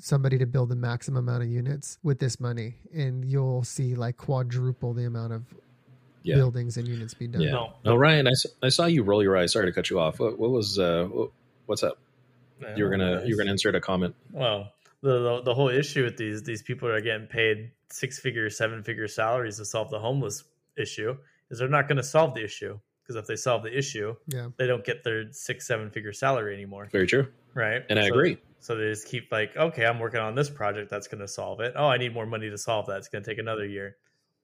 somebody to build the maximum amount of units with this money, and you'll see like quadruple the amount of Yeah. buildings and units be done. Yeah. No. No, Ryan, I saw you roll your eyes. Sorry to cut you off. What, what was uh, what, what's up? You were gonna you were gonna insert a comment. Well, the, the the whole issue with these these people are getting paid six figure, seven figure salaries to solve the homeless issue is they're not going to solve the issue because if they solve the issue, Yeah. they don't get their six seven figure salary anymore, Very true, right? and I agree. So they just keep like, okay, I'm working on this project that's going to solve it. Oh, I need more money to solve that. It's going to take another year.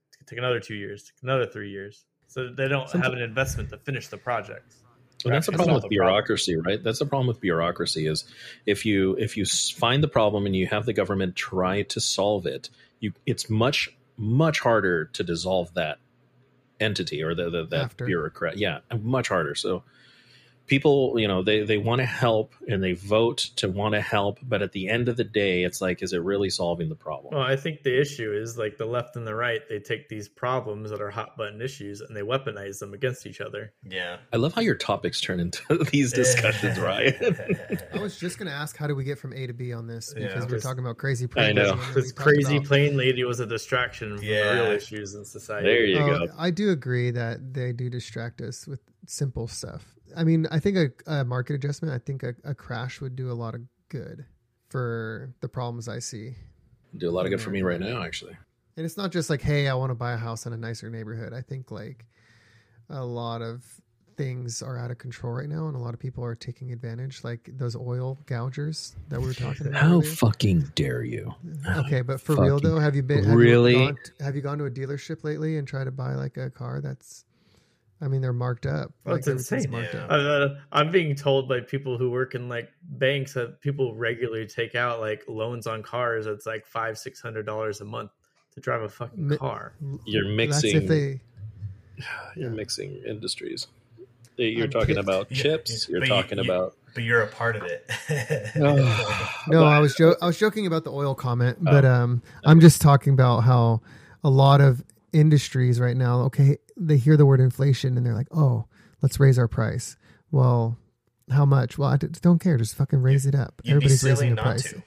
It's going to take another two years, another three years. So they don't Someti- have an investment to finish the project. Well, that's the problem with the problem. bureaucracy, right? That's the problem with bureaucracy is if you if you find the problem and you have the government try to solve it, you it's much much harder to dissolve that entity or the, the that After. bureaucrat. Yeah, much harder. So people, you know, they they want to help and they vote to want to help, but at the end of the day, it's like, is it really solving the problem? Well, I think the issue is like the left and the right, they take these problems that are hot button issues and they weaponize them against each other. Yeah. I love how your topics turn into these discussions, Ryan. I was just going to ask, how do we get from A to B on this? Yeah, Because we're just- talking about crazy. I plane know. racing, and then This crazy about- plane lady was a distraction from Yeah. the real issues in society. There you Oh, go. I do agree that they do distract us with simple stuff. I mean, I think a, a market adjustment, I think a, a crash would do a lot of good for the problems I see. Do a lot of good for me right now, actually. And it's not just like, hey, I want to buy a house in a nicer neighborhood. I think like a lot of things are out of control right now, and a lot of people are taking advantage, like those oil gougers that we were talking about. How earlier. fucking dare you? Okay, but for real though, have you been have Really? You gone, have you gone to a dealership lately and tried to buy like a car that's? I mean, they're marked up. That's like everything's insane. marked Yeah. up. Uh, I'm being told by people who work in like banks that people regularly take out like loans on cars. That's like five, six hundred dollars a month to drive a fucking Mi- car. You're That's mixing. if they. You're Yeah. mixing industries. You're I'm talking pissed. about chips. yeah, You're but talking you- you- about. but you're a part of it. No, I was jo- I was joking about the oil comment, but Oh. um, I'm just talking about how a lot of industries right now, okay, they hear the word inflation and they're like, oh, let's raise our price. Well, how much? Well, I don't care. Just fucking raise it up. Everybody's raising the price. to.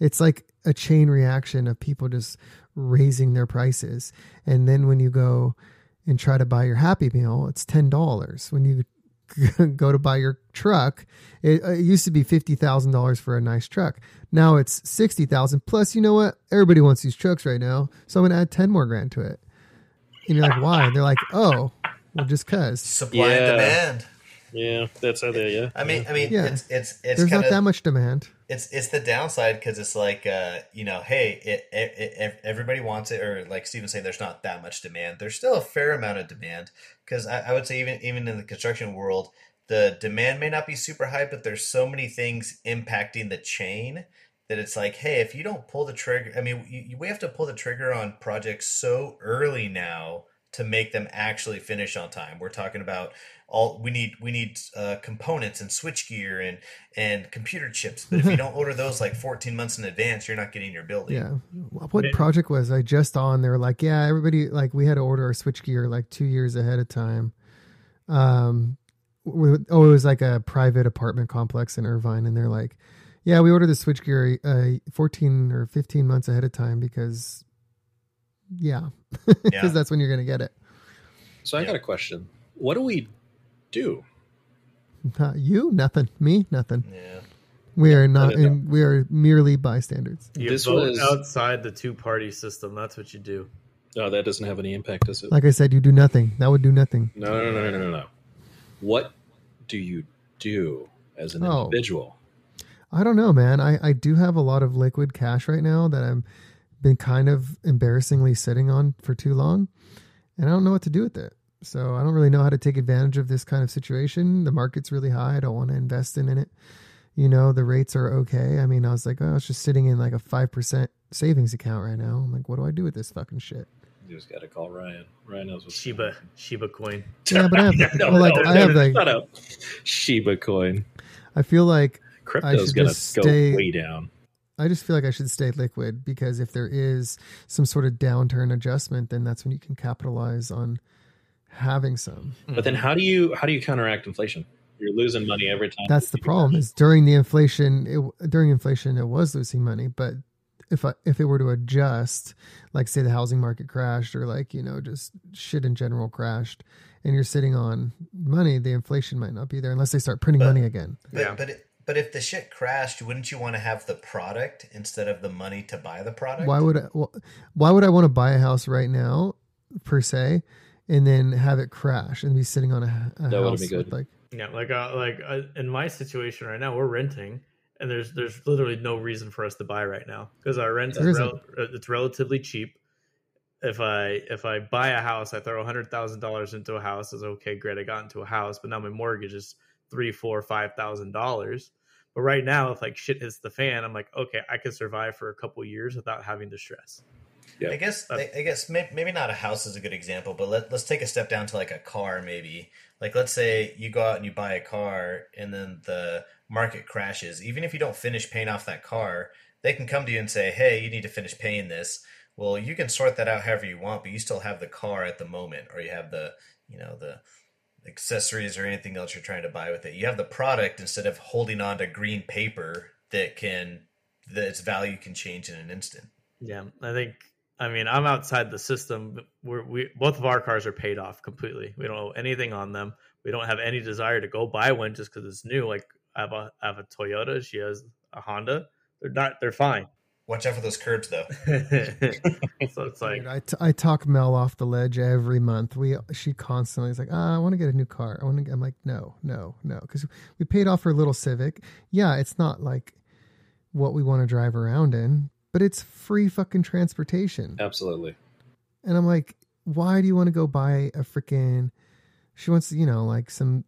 It's like a chain reaction of people just raising their prices. And then when you go and try to buy your Happy Meal, it's ten dollars. When you go to buy your truck, it, uh, it used to be fifty thousand dollars for a nice truck. Now it's sixty thousand. Plus, you know what? Everybody wants these trucks right now, so I'm gonna add ten more grand to it. And you're like, why? And they're like, oh, well, just cause. Supply Yeah. and demand. Yeah, that's how they. Yeah. I mean, I mean, Yeah. it's it's it's There's kind not that much demand. it's it's the downside because it's like uh you know hey it, it, it everybody wants it or like Stephen saying there's not that much demand there's still a fair amount of demand because I, I would say even even in the construction world the demand may not be super high but there's so many things impacting the chain that it's like hey if you don't pull the trigger I mean you, you, we have to pull the trigger on projects so early now to make them actually finish on time we're talking about all we need we need uh, components and switchgear and and computer chips but if you don't order those like 14 months in advance you're not getting your building Yeah. What Yeah. project was I just on? They were like, yeah, everybody like we had to order our switchgear like two years ahead of time. Um, oh, it was like a private apartment complex in Irvine, and they're like, yeah, we ordered the switchgear uh, fourteen or fifteen months ahead of time because, yeah, because Yeah. that's when you're gonna get it. So I Yeah. got a question. What do we do? Uh, you nothing, me nothing. yeah We are not, I don't know. and we are merely bystanders. You This vote was- outside the two party system. That's what you do. No, that doesn't have any impact, does it? Like I said, you do nothing. That would do nothing. No, no, no, no, no, no, no. What do you do as an Oh. individual? I don't know, man. I, I do have a lot of liquid cash right now that I'm been kind of embarrassingly sitting on for too long, and I don't know what to do with it. So I don't really know how to take advantage of this kind of situation. The market's really high. I don't want to invest in it. You know, the rates are okay. I mean, I was like, oh, I was just sitting in like a five percent savings account right now. I'm like, what do I do with this fucking shit? You just got to call Ryan. Ryan knows what's Shiba Shiba coin. Yeah, but I have, no, well, like no, I have no, like shut up. Shiba coin. I feel like Crypto's should gonna just go stay- way down. I just feel like I should stay liquid because if there is some sort of downturn adjustment, then that's when you can capitalize on having some. But then, how do you how do you counteract inflation? you're losing money every time. That's the problem. Is during the inflation, it, during inflation, it was losing money. But if I, if it were to adjust, like say the housing market crashed, or like you know just shit in general crashed, and you're sitting on money, the inflation might not be there unless they start printing But- money again. But Yeah. but it, but if the shit crashed, wouldn't you want to have the product instead of the money to buy the product? Why would I, why would I want to buy a house right now, per se, and then have it crash and be sitting on a, a That wouldn't house be good. like Yeah, like uh, like uh, in my situation right now, we're renting, and there's there's literally no reason for us to buy right now because our rent is rel- uh, it's relatively cheap. If I if I buy a house, I throw a hundred thousand dollars into a house. It's okay, great. I got into a house, but now my mortgage is three, four, five thousand dollars. But right now, if like shit hits the fan, I'm like, okay, I can survive for a couple years without having to stress. Yeah. I guess I, I guess maybe not a house is a good example, but let, let's take a step down to like a car maybe. Like let's say you go out and you buy a car and then the market crashes. Even if you don't finish paying off that car, they can come to you and say, "Hey, you need to finish paying this." Well, you can sort that out however you want, but you still have the car at the moment or you have the, you know, the accessories or anything else you're trying to buy with it. You have the product instead of holding on to green paper that can that its value can change in an instant. Yeah, I think. I mean, I'm outside the system. We're, we both of our cars are paid off completely. We don't owe anything on them. We don't have any desire to go buy one just because it's new. Like I have a I have a Toyota. She has a Honda. They're not. They're fine. Watch out for those curbs, though. so it's like Dude, I, t- I talk Mel off the ledge every month. We she constantly is like, ah, I want to get a new car. I want to. I'm like, no, no, no, because we paid off her little Civic. Yeah, it's not like what we want to drive around in, but it's free fucking transportation. Absolutely. And I'm like, why do you want to go buy a freaking? She wants, you know, like some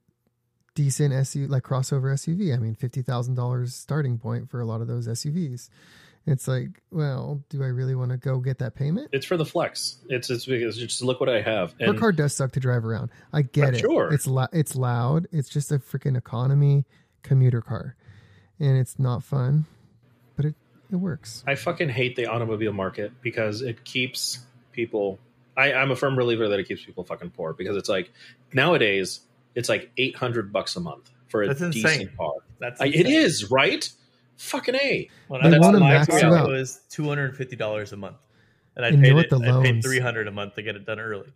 decent SUV, like crossover SUV. I mean, fifty thousand dollars starting point for a lot of those SUVs. It's like, well, do I really want to go get that payment? It's for the flex. It's it's because just look what I have. Her car does suck to drive around. I get uh, it. sure. It's la- it's loud. It's just a freaking economy commuter car, and it's not fun, but it it works. I fucking hate the automobile market because it keeps people. I, I'm a firm believer that it keeps people fucking poor because it's like nowadays it's like eight hundred bucks a month for a That's insane. decent car. that's I, it insane. is right. Fucking a. When They I bought wanna my max car, you out. it was two hundred and fifty dollars a month, and I And you paid know it. the I paid three hundred a month to get it done early.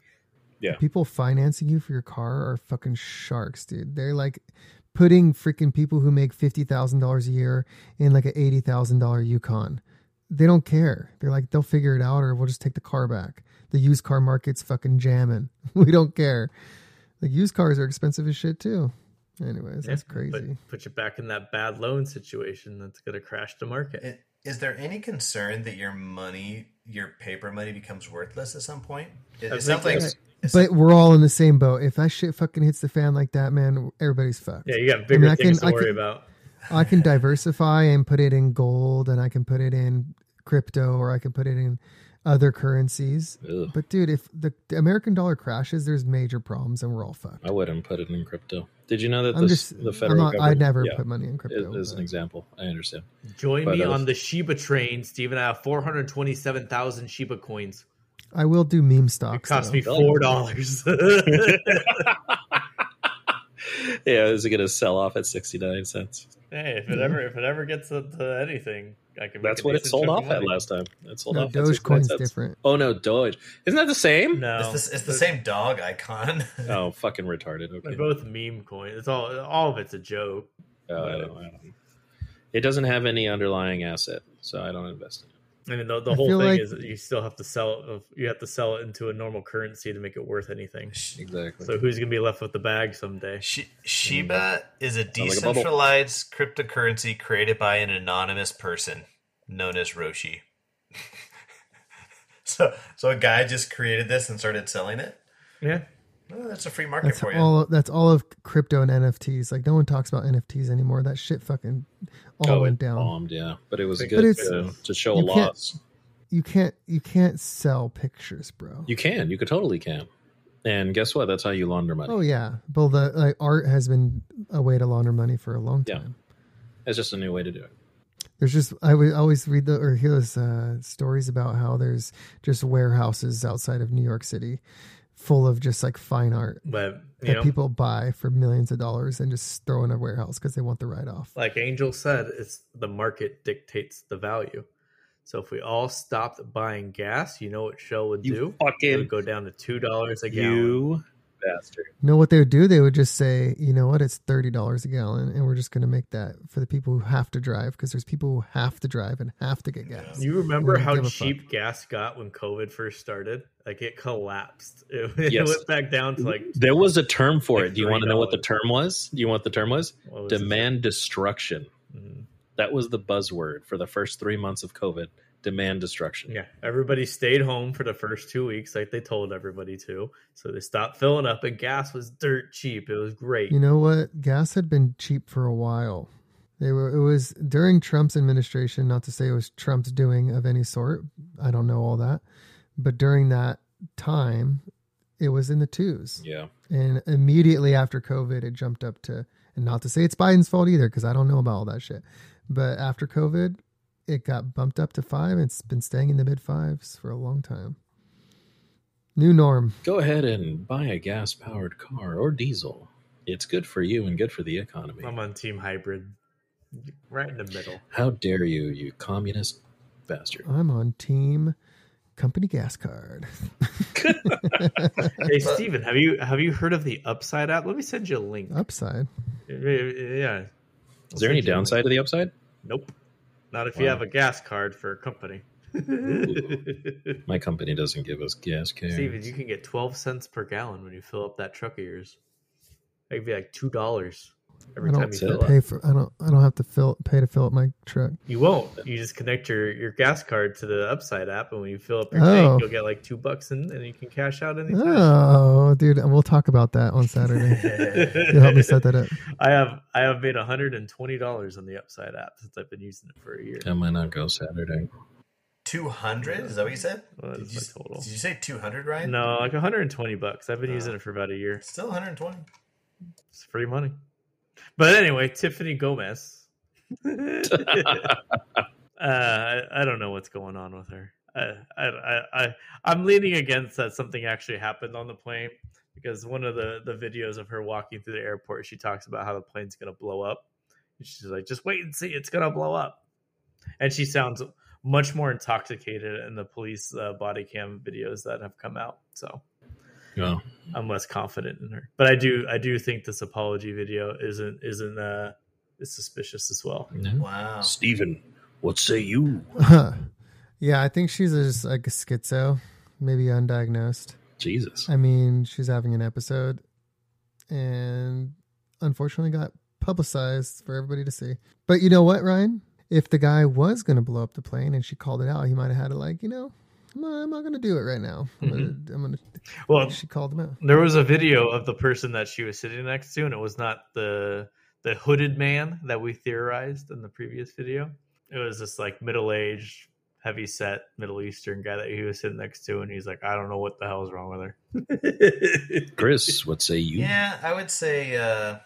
Yeah. People financing you for your car are fucking sharks, dude. They're like putting freaking people who make fifty thousand dollars a year in like an eighty thousand dollar Yukon. They don't care. They're like they'll figure it out, or we'll just take the car back. The used car market's fucking jamming. We don't care. Like used cars are expensive as shit too. Anyways, that's Yeah, crazy. But put you back in that bad loan situation that's going to crash the market. I- Is there any concern that your money, your paper money, becomes worthless at some point? It, it sounds like. But we're all in the same boat. If that shit fucking hits the fan like that, man, everybody's fucked. yeah, you got bigger I things can- to I worry can- about. I can diversify and put it in gold and I can put it in crypto or I can put it in other currencies. Ugh, But dude, if the, the American dollar crashes, there's major problems and we're all fucked. I wouldn't put it in crypto. Did you know that I'm this, just the federal not, government? I'd never yeah, put money in crypto. is, is an example. I understand. Join But, me uh, on the Shiba train, Stephen. I have 427,000 Shiba coins. I will do meme It stocks. cost though. me $4. yeah, is it going to sell off at sixty nine cents? hey, if it ever if it ever gets to, to anything, I can. That's what it sold off at last time. It sold No, off. at 69 Dogecoin's different. Oh no, Doge. Isn't that the same? No, it's, the, it's the they're- same dog icon. Oh, fucking retarded. They're Okay. both meme coins. It's all all of it's a joke. Oh, I don't, I don't. It doesn't have any underlying asset, so I don't invest in it. I mean, the, the I whole thing like- is that you still have to sell it. You have to sell it into a normal currency to make it worth anything. Exactly. So who's gonna be left with the bag someday? Shi Shiba is a like a decentralized cryptocurrency created by an anonymous person known as Ryoshi. so, so a guy just created this and started selling it. Yeah, Well, that's a free market That's for you. all. That's all of crypto and NFTs. Like no one talks about NFTs anymore. That shit fucking all oh, went it down. bombed, yeah. But it was But good it's- to, to show a you can't- loss. You can't. You can't sell pictures, bro. You can. You could totally can. And guess what? That's how you launder money. Oh yeah, well the like art has been a way to launder money for a long time. Yeah. time. It's just a new way to do it. There's just I would always read the or hear those uh, stories about how there's just warehouses outside of New York City full of just like fine art But you that know, people buy for millions of dollars and just throw in a warehouse because they want the write off. like Angel said, it's the market dictates the value. So if we all stopped buying gas, you know what Shell would You do? It fucking would go down to two dollars a gallon. you bastard. You know what they would do? They would just say, you know what, it's thirty dollars a gallon, and we're just going to make that for the people who have to drive because there's people who have to drive and have to get gas. You remember how give a cheap gas got when COVID first started? Like it collapsed. It, it Yes. went back down to like There was a term for Like it. Do you want to know what the term was? Do you want the term was? was? Demand destruction. Mhm. That was the buzzword for the first three months of COVID. Demand destruction. Yeah, everybody stayed home for the first two weeks, like they told everybody to. So they stopped filling up, and gas was dirt cheap. It was great. You know what? Gas had been cheap for a while. They were. It was during Trump's administration. Not to say it was Trump's doing of any sort. I don't know all that, but during that time, it was in the twos. Yeah. And immediately after COVID, it jumped up to, and not to say it's Biden's fault either, because I don't know about all that shit. But after COVID, it got bumped up to five. It's been staying in the mid fives for a long time. New norm. Go ahead and buy a gas powered car or diesel. It's good for you and good for the economy. I'm on team hybrid, right in the middle. How dare you, you communist bastard. I'm on team company gas card. Hey Stephen, have you have you heard of the Upside app? Let me send you a link. Upside. Yeah. Is there any downside to the upside? Nope. Not if you have a gas card for a company. My company doesn't give us gas cards. Stephen, you can get 12 cents per gallon when you fill up that truck of yours. That could be like two dollars every I don't time you That's it. fill up. For. I don't. I don't have to fill pay to fill up my truck. You won't. You just connect your, your gas card to the Upside app, and when you fill up your Oh. tank, you'll get like two bucks in, and you can cash out anytime. Oh, dude, and we'll talk about that on Saturday. You'll help me set that up. I have I have made hundred and twenty dollars on the Upside app since I've been using it for a year. I might not go Saturday. Two hundred? Is that what you said? Well, Did you, total. did you say two hundred, right No, like one hundred and twenty bucks. I've been Oh. using it for about a year. Still one hundred twenty. It's free money. But anyway, Tiffany Gomas. uh, I, I don't know what's going on with her. I, I, I, I, I'm leaning against that something actually happened on the plane because one of the, the videos of her walking through the airport, she talks about how the plane's going to blow up. And she's like, just wait and see, it's going to blow up. And she sounds much more intoxicated in the police uh, body cam videos that have come out. So Well, I'm less confident in her. But I do I do think this apology video isn't isn't uh is suspicious as well. no. Wow. Stephen, what say you? yeah, I think she's just like a schizo, maybe undiagnosed. Jesus. I mean, she's having an episode, and unfortunately got publicized for everybody to see. But you know what, Ryan? If the guy was going to blow up the plane and she called it out, he might have had to like, you know, I'm not, I'm not going to do it right now. I'm gonna, I'm gonna. Well, She called him out. there was a video of the person that she was sitting next to, and it was not the the hooded man that we theorized in the previous video. It was this like middle aged, heavy set Middle Eastern guy that he was sitting next to, and he's like, I don't know what the hell is wrong with her. Chris, what say you? Yeah, I would say. Uh,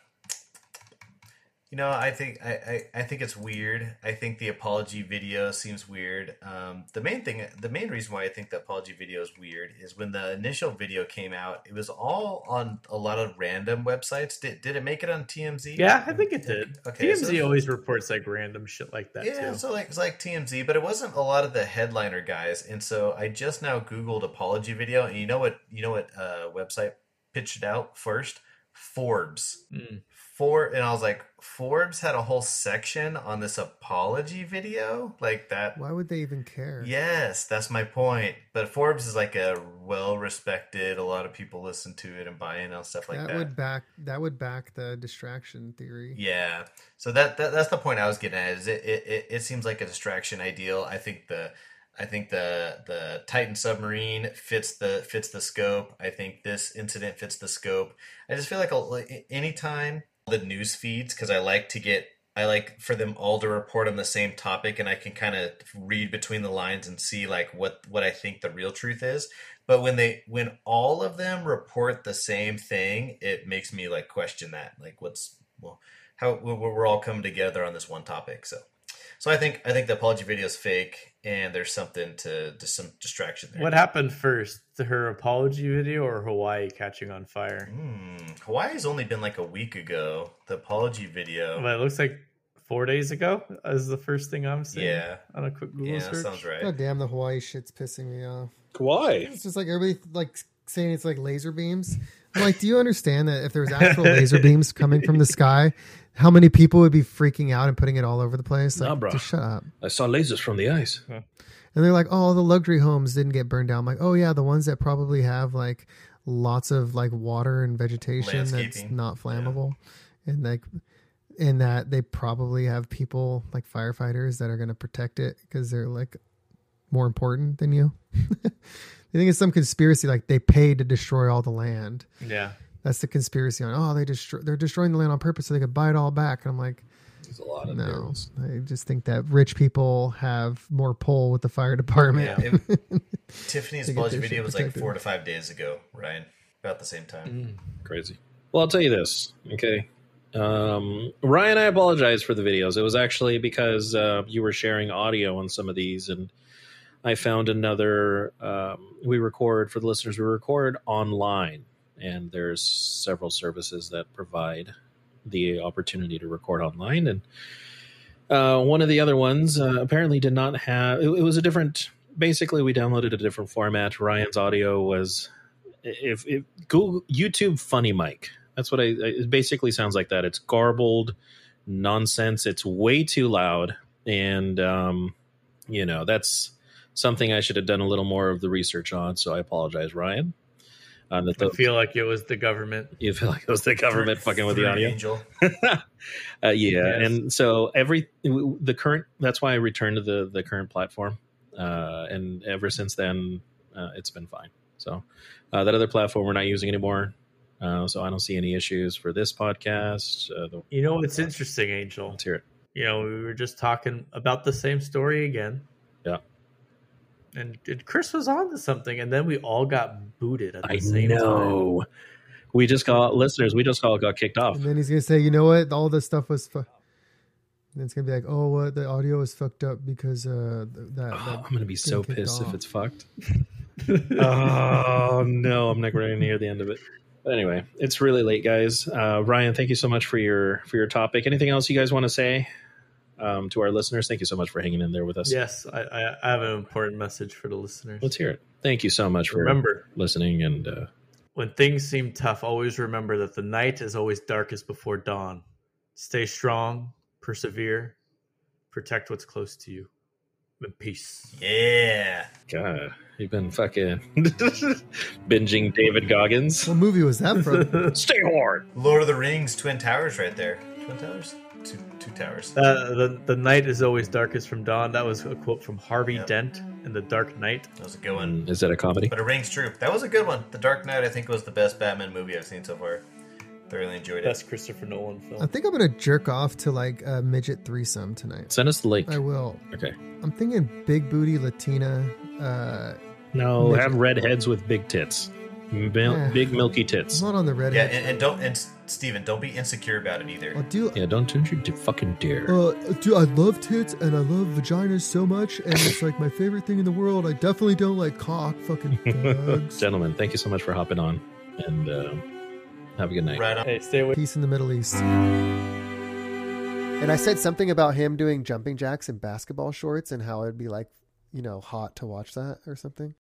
you know, I think I, I, I think it's weird. I think the apology video seems weird. Um, the main thing, the main reason why I think the apology video is weird is when the initial video came out, it was all on a lot of random websites. Did, did it make it on TMZ? yeah, I think it did. Okay, TMZ so- always reports like random shit like that yeah, too. so like it's like TMZ, but it wasn't a lot of the headliner guys. And so I just now Googled apology video, and you know what? You know what uh, website pitched it out first? Forbes. Mm. For and I was like, Forbes had a whole section on this apology video, like that. Why would they even care? Yes, that's my point. But Forbes is like a well respected. A lot of people listen to it and buy in on stuff like that, that. would back that would back the distraction theory. Yeah. So that, that that's the point I was getting at. Is it, it, it, it seems like a distraction ideal. I think the I think the the Titan submarine fits the fits the scope. I think this incident fits the scope. I just feel like a, anytime the news feeds because I like to get I like for them all to report on the same topic and I can kind of read between the lines and see like what what I think the real truth is. But when they when all of them report the same thing, it makes me like question that. Like what's well how we're all coming together on this one topic. So So I think I think the apology video is fake, and there's something to just some distraction there. What happened first? Her apology video or Hawaii catching on fire? Hmm. Hawaii's only been like a week ago. The apology video. but it looks like four days ago is the first thing I'm seeing. Yeah. On a quick Google yeah, search. sounds right. God damn, the Hawaii shit's pissing me off. Why? It's just like everybody like saying it's like laser beams. I'm like, do you understand that if there was actual laser beams coming from the sky, how many people would be freaking out and putting it all over the place? Like, Nah, bro. just shut up. I saw lasers from the ice. And they're like, oh, the luxury homes didn't get burned down. I'm like, oh yeah, the ones that probably have like lots of like water and vegetation that's not flammable, and like, in that they probably have people like firefighters that are going to protect it because they're like more important than you. I think it's some conspiracy like they paid to destroy all the land. Yeah. That's the conspiracy on. Oh, they destroy. They're destroying the land on purpose so they could buy it all back. And I'm like, There's a lot of no. theories. I just think that rich people have more pull with the fire department. Yeah. It- Tiffany's To get apology video shit was like four to five days ago, Ryan. About the same time. Crazy. Well, I'll tell you this. Okay. Um, Ryan, I apologize for the videos. It was actually because uh, you were sharing audio on some of these, and I found another. Um, we record for the listeners. We record online, and there's several services that provide the opportunity to record online. And uh, one of the other ones uh, apparently did not have. It, it was a different. Basically, we downloaded a different format. Ryan's audio was if, if Google YouTube Funny Mic. That's what I. It basically sounds like that. It's garbled nonsense. It's way too loud, and um, you know that's something I should have done a little more of the research on. So I apologize, Ryan. Uh, that I feel like it was the government. you feel like it was the government fucking with the audio. Angel. uh, yeah, Yes. and so every the current that's why I returned to the the current platform, uh, and ever since then uh, it's been fine. So uh, that other platform we're not using anymore. Uh, so I don't see any issues for this podcast. Uh, the, You know what's interesting, Angel? let's hear it. You know, we were just talking about the same story again. Yeah. And, and Chris was on to something, and then we all got booted at the I same time. know. We just got listeners. We just all got kicked off. And then he's gonna say, you know what? All this stuff was. Fu-. And it's gonna be like, oh, what the audio is fucked up because uh th- that. Oh, that I'm gonna be so kicked pissed if it's fucked. oh no, I'm not going to hear the end of it. But anyway, it's really late, guys. Uh, Ryan, thank you so much for your for your topic. Anything else you guys want to say um, to our listeners? Thank you so much for hanging in there with us. Yes, I, I, I have an important message for the listeners. Let's hear it. Thank you so much for Remember, listening. And uh, when things seem tough, always remember that the night is always darkest before dawn. Stay strong, persevere, protect what's close to you. And peace. Yeah. God, you've been fucking binging David Goggins. What movie was that from? Stay hard. Lord of the Rings, Twin Towers right there. Twin Towers? Two, two towers. Uh, the, the night is always darkest from dawn. That was a quote from Harvey Yep. Dent in The Dark Knight. That was a good one. Is that a comedy? But it rings true. That was a good one. The Dark Knight, I think, was the best Batman movie I've seen so far. Thoroughly enjoyed it. Best Christopher Nolan film. I think I'm gonna jerk off to like a midget threesome tonight. Send us the link. I will. Okay. I'm thinking big booty Latina. Uh, No, Midget. have redheads with big tits, Mil- Yeah. big milky I'm tits. not on the Yeah, redhead. and, and don't and Stephen, don't be insecure about it either. I'll do. Yeah, don't don't you d- fucking dare. Uh, dude, I love tits and I love vaginas so much, and it's like my favorite thing in the world. I definitely don't like cock, fucking thugs. Gentlemen, thank you so much for hopping on, and uh, have a good night. Right on. Hey, stay away. Peace in the Middle East. And I said something about him doing jumping jacks in basketball shorts and how it'd be like, you know, hot to watch that or something.